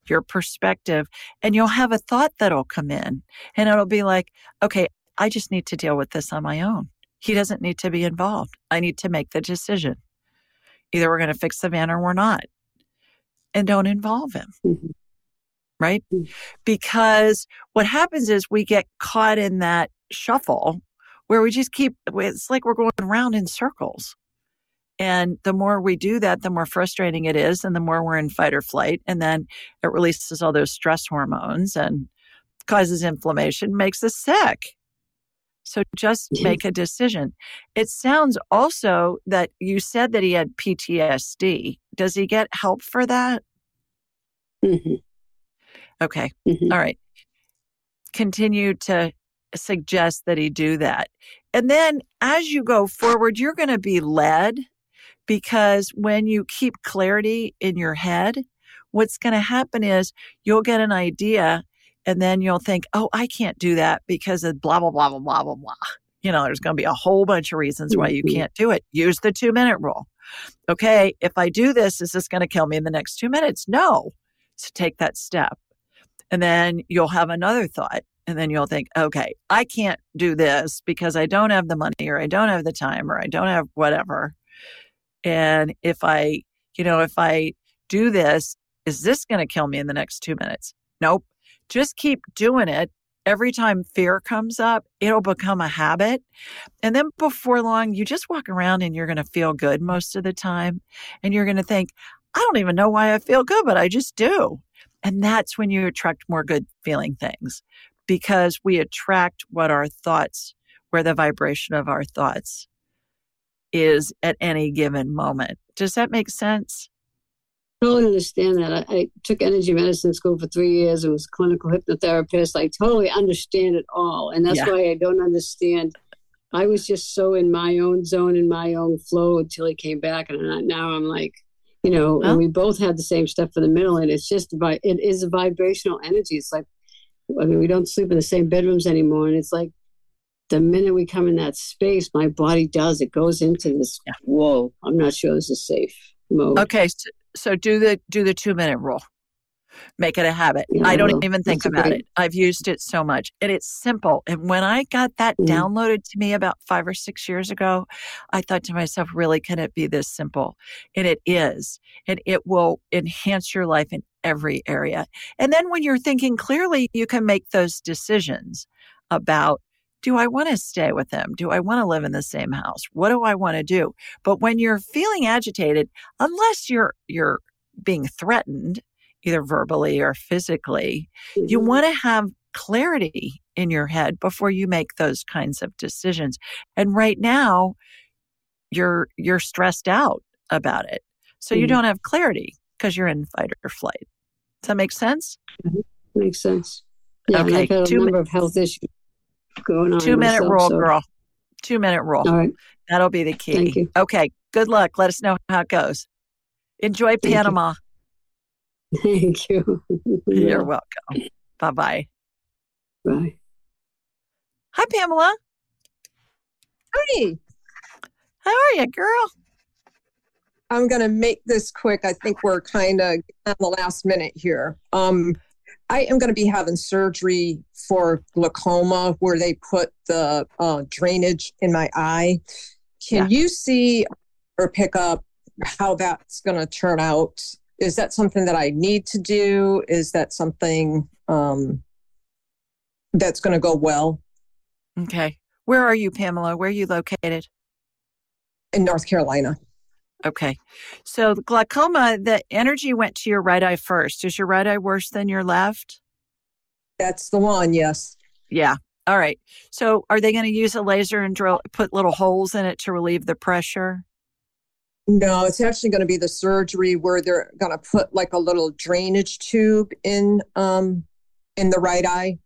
your perspective, and you'll have a thought that'll come in, and it'll be like, okay, I just need to deal with this on my own. He doesn't need to be involved. I need to make the decision. Either we're going to fix the van or we're not. And don't involve him. Mm-hmm. Right? Mm-hmm. Because what happens is we get caught in that shuffle where we just keep, it's like we're going around in circles. And the more we do that, the more frustrating it is, and the more we're in fight or flight. And then it releases all those stress hormones and causes inflammation, makes us sick. So just make a decision. It sounds also that you said that he had PTSD. Does he get help for that? Mm-hmm. Okay. Mm-hmm. All right. Continue to suggest that he do that. And then as you go forward, you're going to be led because when you keep clarity in your head, what's going to happen is you'll get an idea and then you'll think, oh, I can't do that because of blah, blah, blah, blah, blah, blah, blah. You know, there's going to be a whole bunch of reasons why you mm-hmm. can't do it. Use the two minute rule. Okay, if I do this, is this going to kill me in the next two minutes? No. So take that step. And then you'll have another thought. And then you'll think, okay, I can't do this because I don't have the money or I don't have the time or I don't have whatever. And if I, you know, if I do this, is this going to kill me in the next two minutes? Nope. Just keep doing it. Every time fear comes up, it'll become a habit. And then before long, you just walk around and you're going to feel good most of the time. And you're going to think, I don't even know why I feel good, but I just do. And that's when you attract more good feeling things because we attract what our thoughts, where the vibration of our thoughts is at any given moment. Does that make sense? I totally understand that. I, I, took energy medicine school for three years and was a clinical hypnotherapist. I totally understand it all. And that's yeah. why I don't understand. I was just so in my own zone, in my own flow until he came back. And now I'm like, you know, well, and we both had the same stuff for the middle. And it's just, it is a vibrational energy. It's like, I mean, we don't sleep in the same bedrooms anymore. And it's like, the minute we come in that space, my body does. It goes into this, yeah. whoa, I'm not sure this is safe mode. Okay. So, so do the do the two minute rule make it a habit yeah, i don't even think about great. it i've used it so much and it's simple and when i got that mm-hmm. downloaded to me about five or six years ago i thought to myself really can it be this simple and it is and it will enhance your life in every area and then when you're thinking clearly you can make those decisions about do I want to stay with them? Do I want to live in the same house? What do I want to do? But when you're feeling agitated, unless you're you're being threatened either verbally or physically, mm-hmm. you want to have clarity in your head before you make those kinds of decisions. And right now, you're you're stressed out about it. So mm-hmm. you don't have clarity because you're in fight or flight. Does that make sense? Mm-hmm. Makes sense. Yeah, okay. I've had a number of health issues going on. Two minute myself, rule, so. girl. Two minute rule. All right. That'll be the key. Okay. Good luck. Let us know how it goes. Enjoy Thank Panama. You. Thank you. You're welcome. Bye-bye. Bye. Hi, Pamela. Hi. How are you, girl? I'm going to make this quick. I think we're kind of on the last minute here. Um, I am going to be having surgery for glaucoma where they put the uh, drainage in my eye. Can yeah. you see or pick up how that's going to turn out? Is that something that I need to do? Is that something um, that's going to go well? Okay. Where are you, Pamela? Where are you located? In North Carolina. Okay. So the glaucoma, the energy went to your right eye first. Is your right eye worse than your left? That's the one, yes. Yeah. All right. So are they going to use a laser and drill put little holes in it to relieve the pressure? No, it's actually going to be the surgery where they're going to put like a little drainage tube in um in the right eye.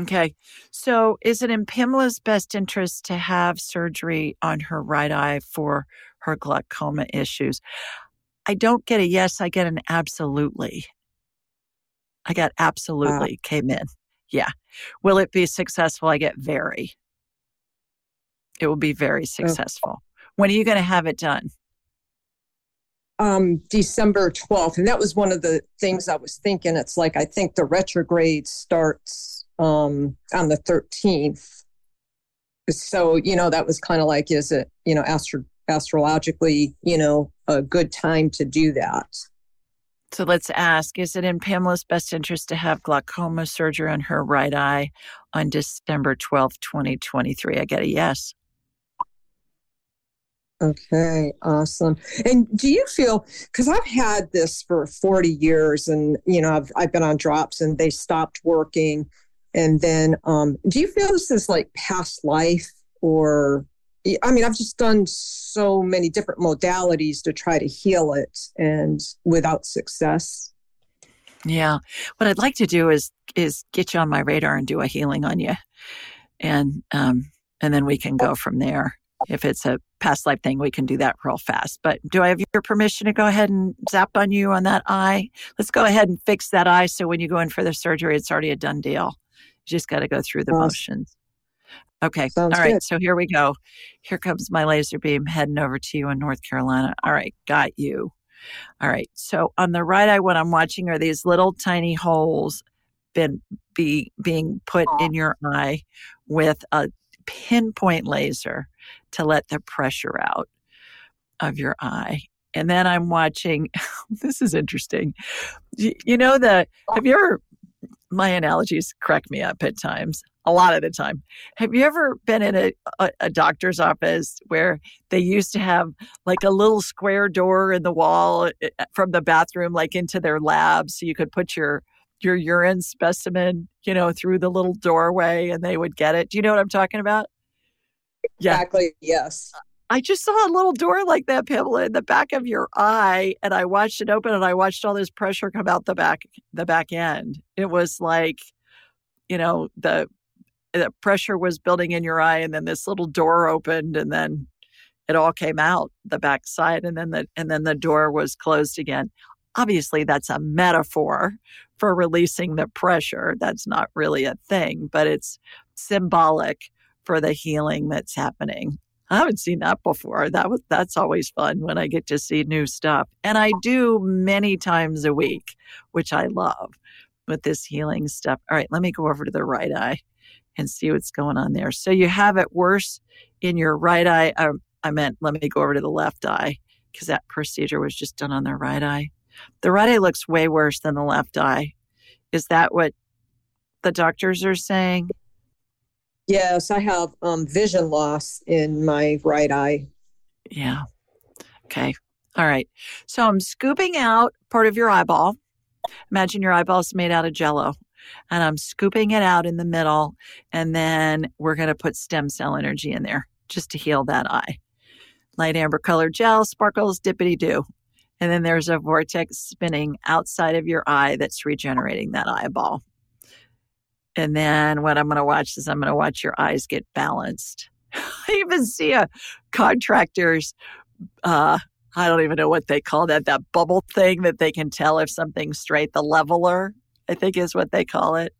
Okay. So is it in Pamela's best interest to have surgery on her right eye for her glaucoma issues? I don't get a yes, I get an absolutely. I got absolutely uh, came in. Yeah. Will it be successful? I get very. It will be very oh. successful. When are you going to have it done? Um, December 12th. And that was one of the things I was thinking. It's like, I think the retrograde starts um, on the 13th. So, you know, that was kind of like, is it, you know, astro- astrologically, you know, a good time to do that? So let's ask Is it in Pamela's best interest to have glaucoma surgery on her right eye on December 12th, 2023? I get a yes. Okay, awesome. And do you feel because I've had this for 40 years and you know I've I've been on drops and they stopped working and then, um, do you feel this is like past life or, I mean, I've just done so many different modalities to try to heal it and without success. Yeah. What I'd like to do is is get you on my radar and do a healing on you. And um and then we can go from there. If it's a past life thing, we can do that real fast. But do I have your permission to go ahead and zap on you on that eye? Let's go ahead and fix that eye so when you go in for the surgery, it's already a done deal. You just got to go through the motions. Okay. Sounds All right. Good. So here we go. Here comes my laser beam heading over to you in North Carolina. All right. Got you. All right. So on the right eye, what I'm watching are these little tiny holes been be being put in your eye with a pinpoint laser to let the pressure out of your eye. And then I'm watching, this is interesting. You, you know, the, oh. have you ever, my analogies crack me up at times, a lot of the time. Have you ever been in a, a, a doctor's office where they used to have like a little square door in the wall eh, from the bathroom, like into their lab, so you could put your your urine specimen, you know, through the little doorway and they would get it. Do you know what I'm talking about? Exactly. Yes. I just saw a little door like that, Pamela, in the back of your eye, and I watched it open and I watched all this pressure come out the back the back end. It was like, you know, the the pressure was building in your eye and then this little door opened and then it all came out the back side and then the and then the door was closed again. Obviously that's a metaphor for releasing the pressure. That's not really a thing, but it's symbolic for the healing that's happening. I haven't seen that before. That was that's always fun when I get to see new stuff. And I do many times a week, which I love with this healing stuff. All right, let me go over to the right eye and see what's going on there. So you have it worse in your right eye. Uh, I meant let me go over to the left eye because that procedure was just done on the right eye. The right eye looks way worse than the left eye. Is that what the doctors are saying? Yes, I have um, vision loss in my right eye. Yeah. Okay. All right. So I'm scooping out part of your eyeball. Imagine your eyeball is made out of jello. And I'm scooping it out in the middle. And then we're going to put stem cell energy in there just to heal that eye. Light amber colored gel, sparkles, dippity do. And then there's a vortex spinning outside of your eye that's regenerating that eyeball. And then what I'm going to watch is I'm going to watch your eyes get balanced. I even see a contractor's, uh, I don't even know what they call that, that bubble thing that they can tell if something's straight. The leveler, I think is what they call it.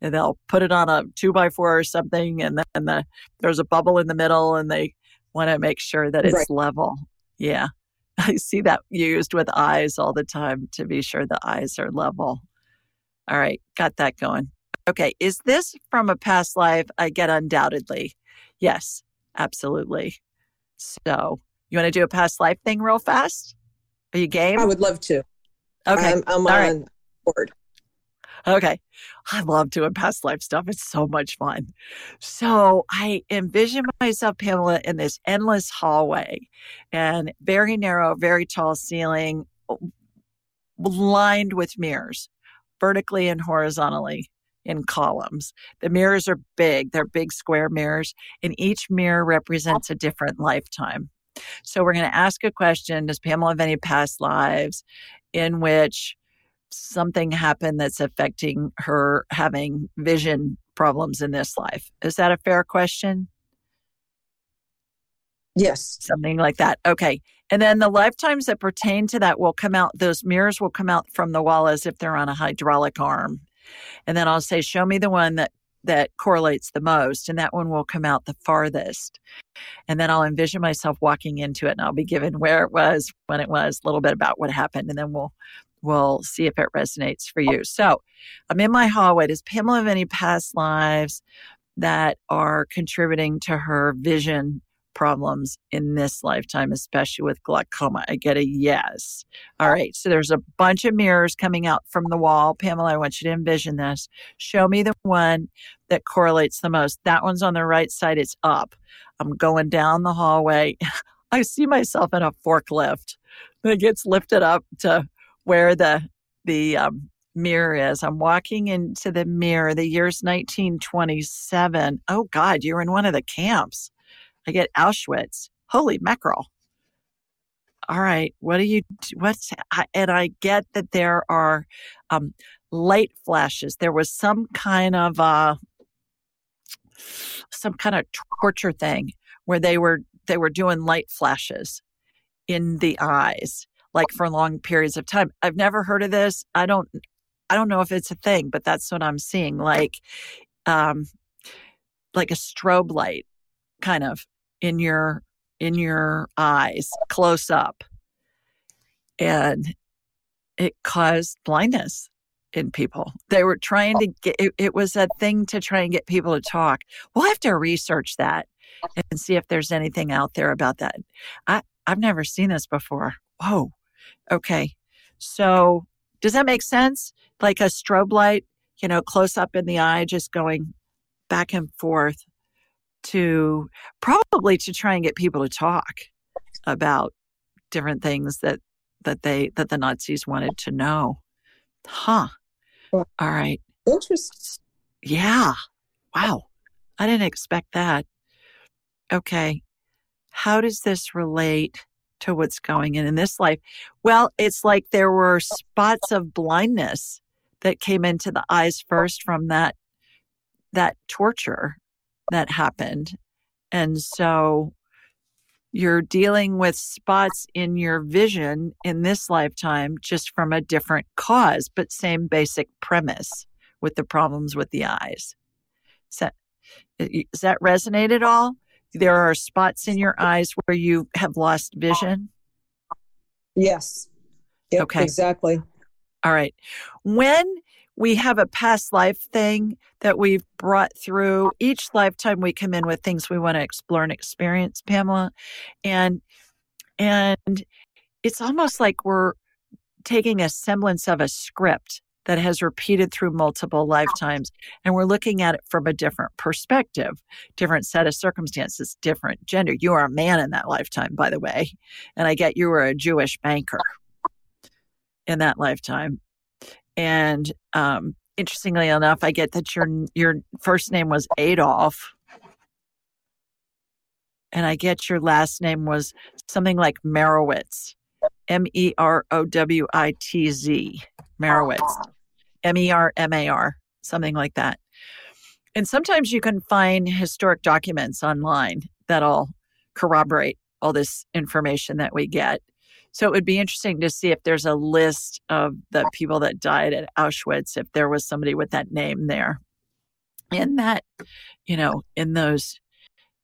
And they'll put it on a two by four or something, and then the, there's a bubble in the middle, and they want to make sure that it's right. level. Yeah. I see that used with eyes all the time to be sure the eyes are level. All right, got that going. Okay, is this from a past life? I get undoubtedly. Yes, absolutely. So, you want to do a past life thing real fast? Are you game? I would love to. Okay. I'm, I'm on right. board. Okay. I love doing past life stuff. It's so much fun. So I envision myself, Pamela, in this endless hallway and very narrow, very tall ceiling lined with mirrors, vertically and horizontally in columns. The mirrors are big, they're big square mirrors, and each mirror represents a different lifetime. So we're going to ask a question Does Pamela have any past lives in which something happened that's affecting her having vision problems in this life? Is that a fair question? Yes. Something like that. Okay. And then the lifetimes that pertain to that will come out, those mirrors will come out from the wall as if they're on a hydraulic arm. And then I'll say, show me the one that that correlates the most and that one will come out the farthest. And then i'll envision myself walking into it and i'll be given where it was when it was a little bit about what happened and then we'll we'll see if it resonates for you. So i'm in my hallway. Does pamela have any past lives that are contributing to her vision problems in this lifetime, especially with glaucoma? I get a yes. All right. So there's a bunch of mirrors coming out from the wall. Pamela, I want you to envision this. Show me the one that correlates the most. That one's on the right side. It's up. I'm going down the hallway. I see myself in a forklift that gets lifted up to where the the um, mirror is. I'm walking into the mirror. The year's 1927. Oh God, you're in one of the camps. I get Auschwitz. Holy mackerel. All right. What do you, what's, and I get that there are um, light flashes. There was some kind of, uh, some kind of torture thing where they were, they were doing light flashes in the eyes like for long periods of time. I've never heard of this. I don't I don't know if it's a thing, but that's what I'm seeing like um like a strobe light kind of in your in your eyes close up. And it caused blindness in people. They were trying to get it, it was a thing to try and get people to talk. We'll have to research that and see if there's anything out there about that. I I've never seen this before. Whoa. Okay. So does that make sense? Like a strobe light, you know, close up in the eye, just going back and forth to probably to try and get people to talk about different things that that they that the Nazis wanted to know. Huh. All right. Interesting. Yeah. Wow. I didn't expect that. Okay. How does this relate to what's going in in this life? Well, it's like there were spots of blindness that came into the eyes first from that that torture that happened. And so you're dealing with spots in your vision in this lifetime just from a different cause, but same basic premise with the problems with the eyes. Does that, does that resonate at all? there are spots in your eyes where you have lost vision? Yes. Yep, okay. Exactly. All right. When we have a past life thing that we've brought through, each lifetime we come in with things we want to explore and experience, Pamela. And and it's almost like we're taking a semblance of a script that has repeated through multiple lifetimes. And we're looking at it from a different perspective, different set of circumstances, different gender. You are a man in that lifetime, by the way. And I get you were a Jewish banker in that lifetime. And um, interestingly enough, I get that your your first name was Adolf. And I get your last name was something like Merowitz. M E R O W I T Z, Merowitz, M E R M A R, something like that. And sometimes you can find historic documents online that'll corroborate all this information that we get. So it would be interesting to see if there's a list of the people that died at Auschwitz, if there was somebody with that name there. In that, you know, in those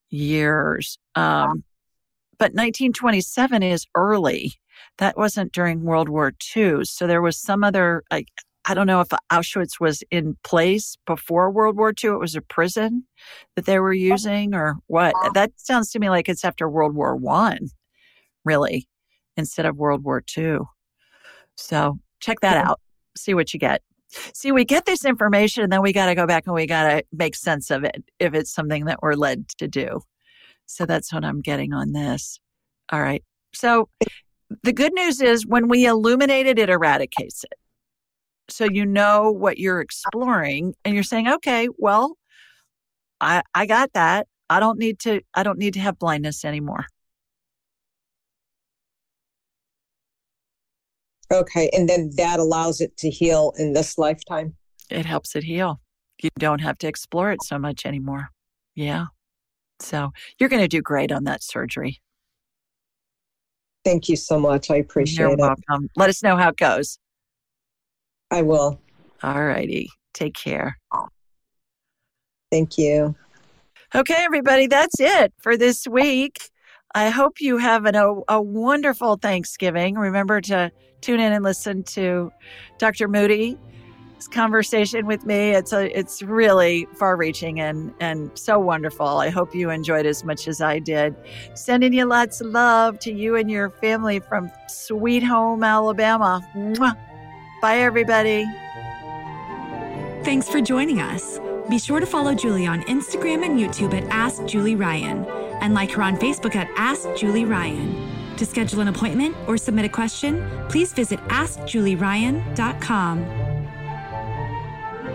years. Um, but 1927 is early that wasn't during World War II. So there was some other, like, I don't know if Auschwitz was in place before World War II. It was a prison that they were using or what. That sounds to me like it's after World War One, really, instead of World War II. So check that out. See what you get. See, we get this information and then we got to go back and we got to make sense of it if it's something that we're led to do. So that's what I'm getting on this. All right. So the good news is when we illuminate it, it eradicates it. So you know what you're exploring and you're saying, okay, well, I, I got that. I don't need to, I don't need to have blindness anymore. Okay. And then that allows it to heal in this lifetime. It helps it heal. You don't have to explore it so much anymore. Yeah. So you're going to do great on that surgery. Thank you so much. I appreciate You're it. welcome. Let us know how it goes. I will. All righty. Take care. Thank you. Okay, everybody, that's it for this week. I hope you have an, a, a wonderful Thanksgiving. Remember to tune in and listen to Dr. Moody's conversation with me. It's a, it's really far-reaching and and so wonderful. I hope you enjoyed as much as I did. Sending you lots of love to you and your family from Sweet Home, Alabama. Mwah. Bye, everybody. Thanks for joining us. Be sure to follow Julie on Instagram and YouTube at Ask Julie Ryan and like her on Facebook at Ask Julie Ryan. To schedule an appointment or submit a question, please visit AskJulieRyan.com.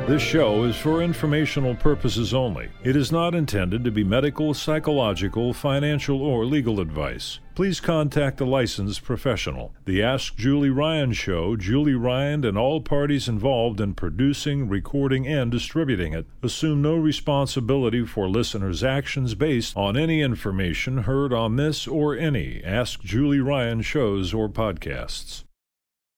This show is for informational purposes only. It is not intended to be medical, psychological, financial, or legal advice. Please contact a licensed professional. The Ask Julie Ryan Show, Julie Ryan and all parties involved in producing, recording, and distributing it assume no responsibility for listeners' actions based on any information heard on this or any Ask Julie Ryan shows or podcasts.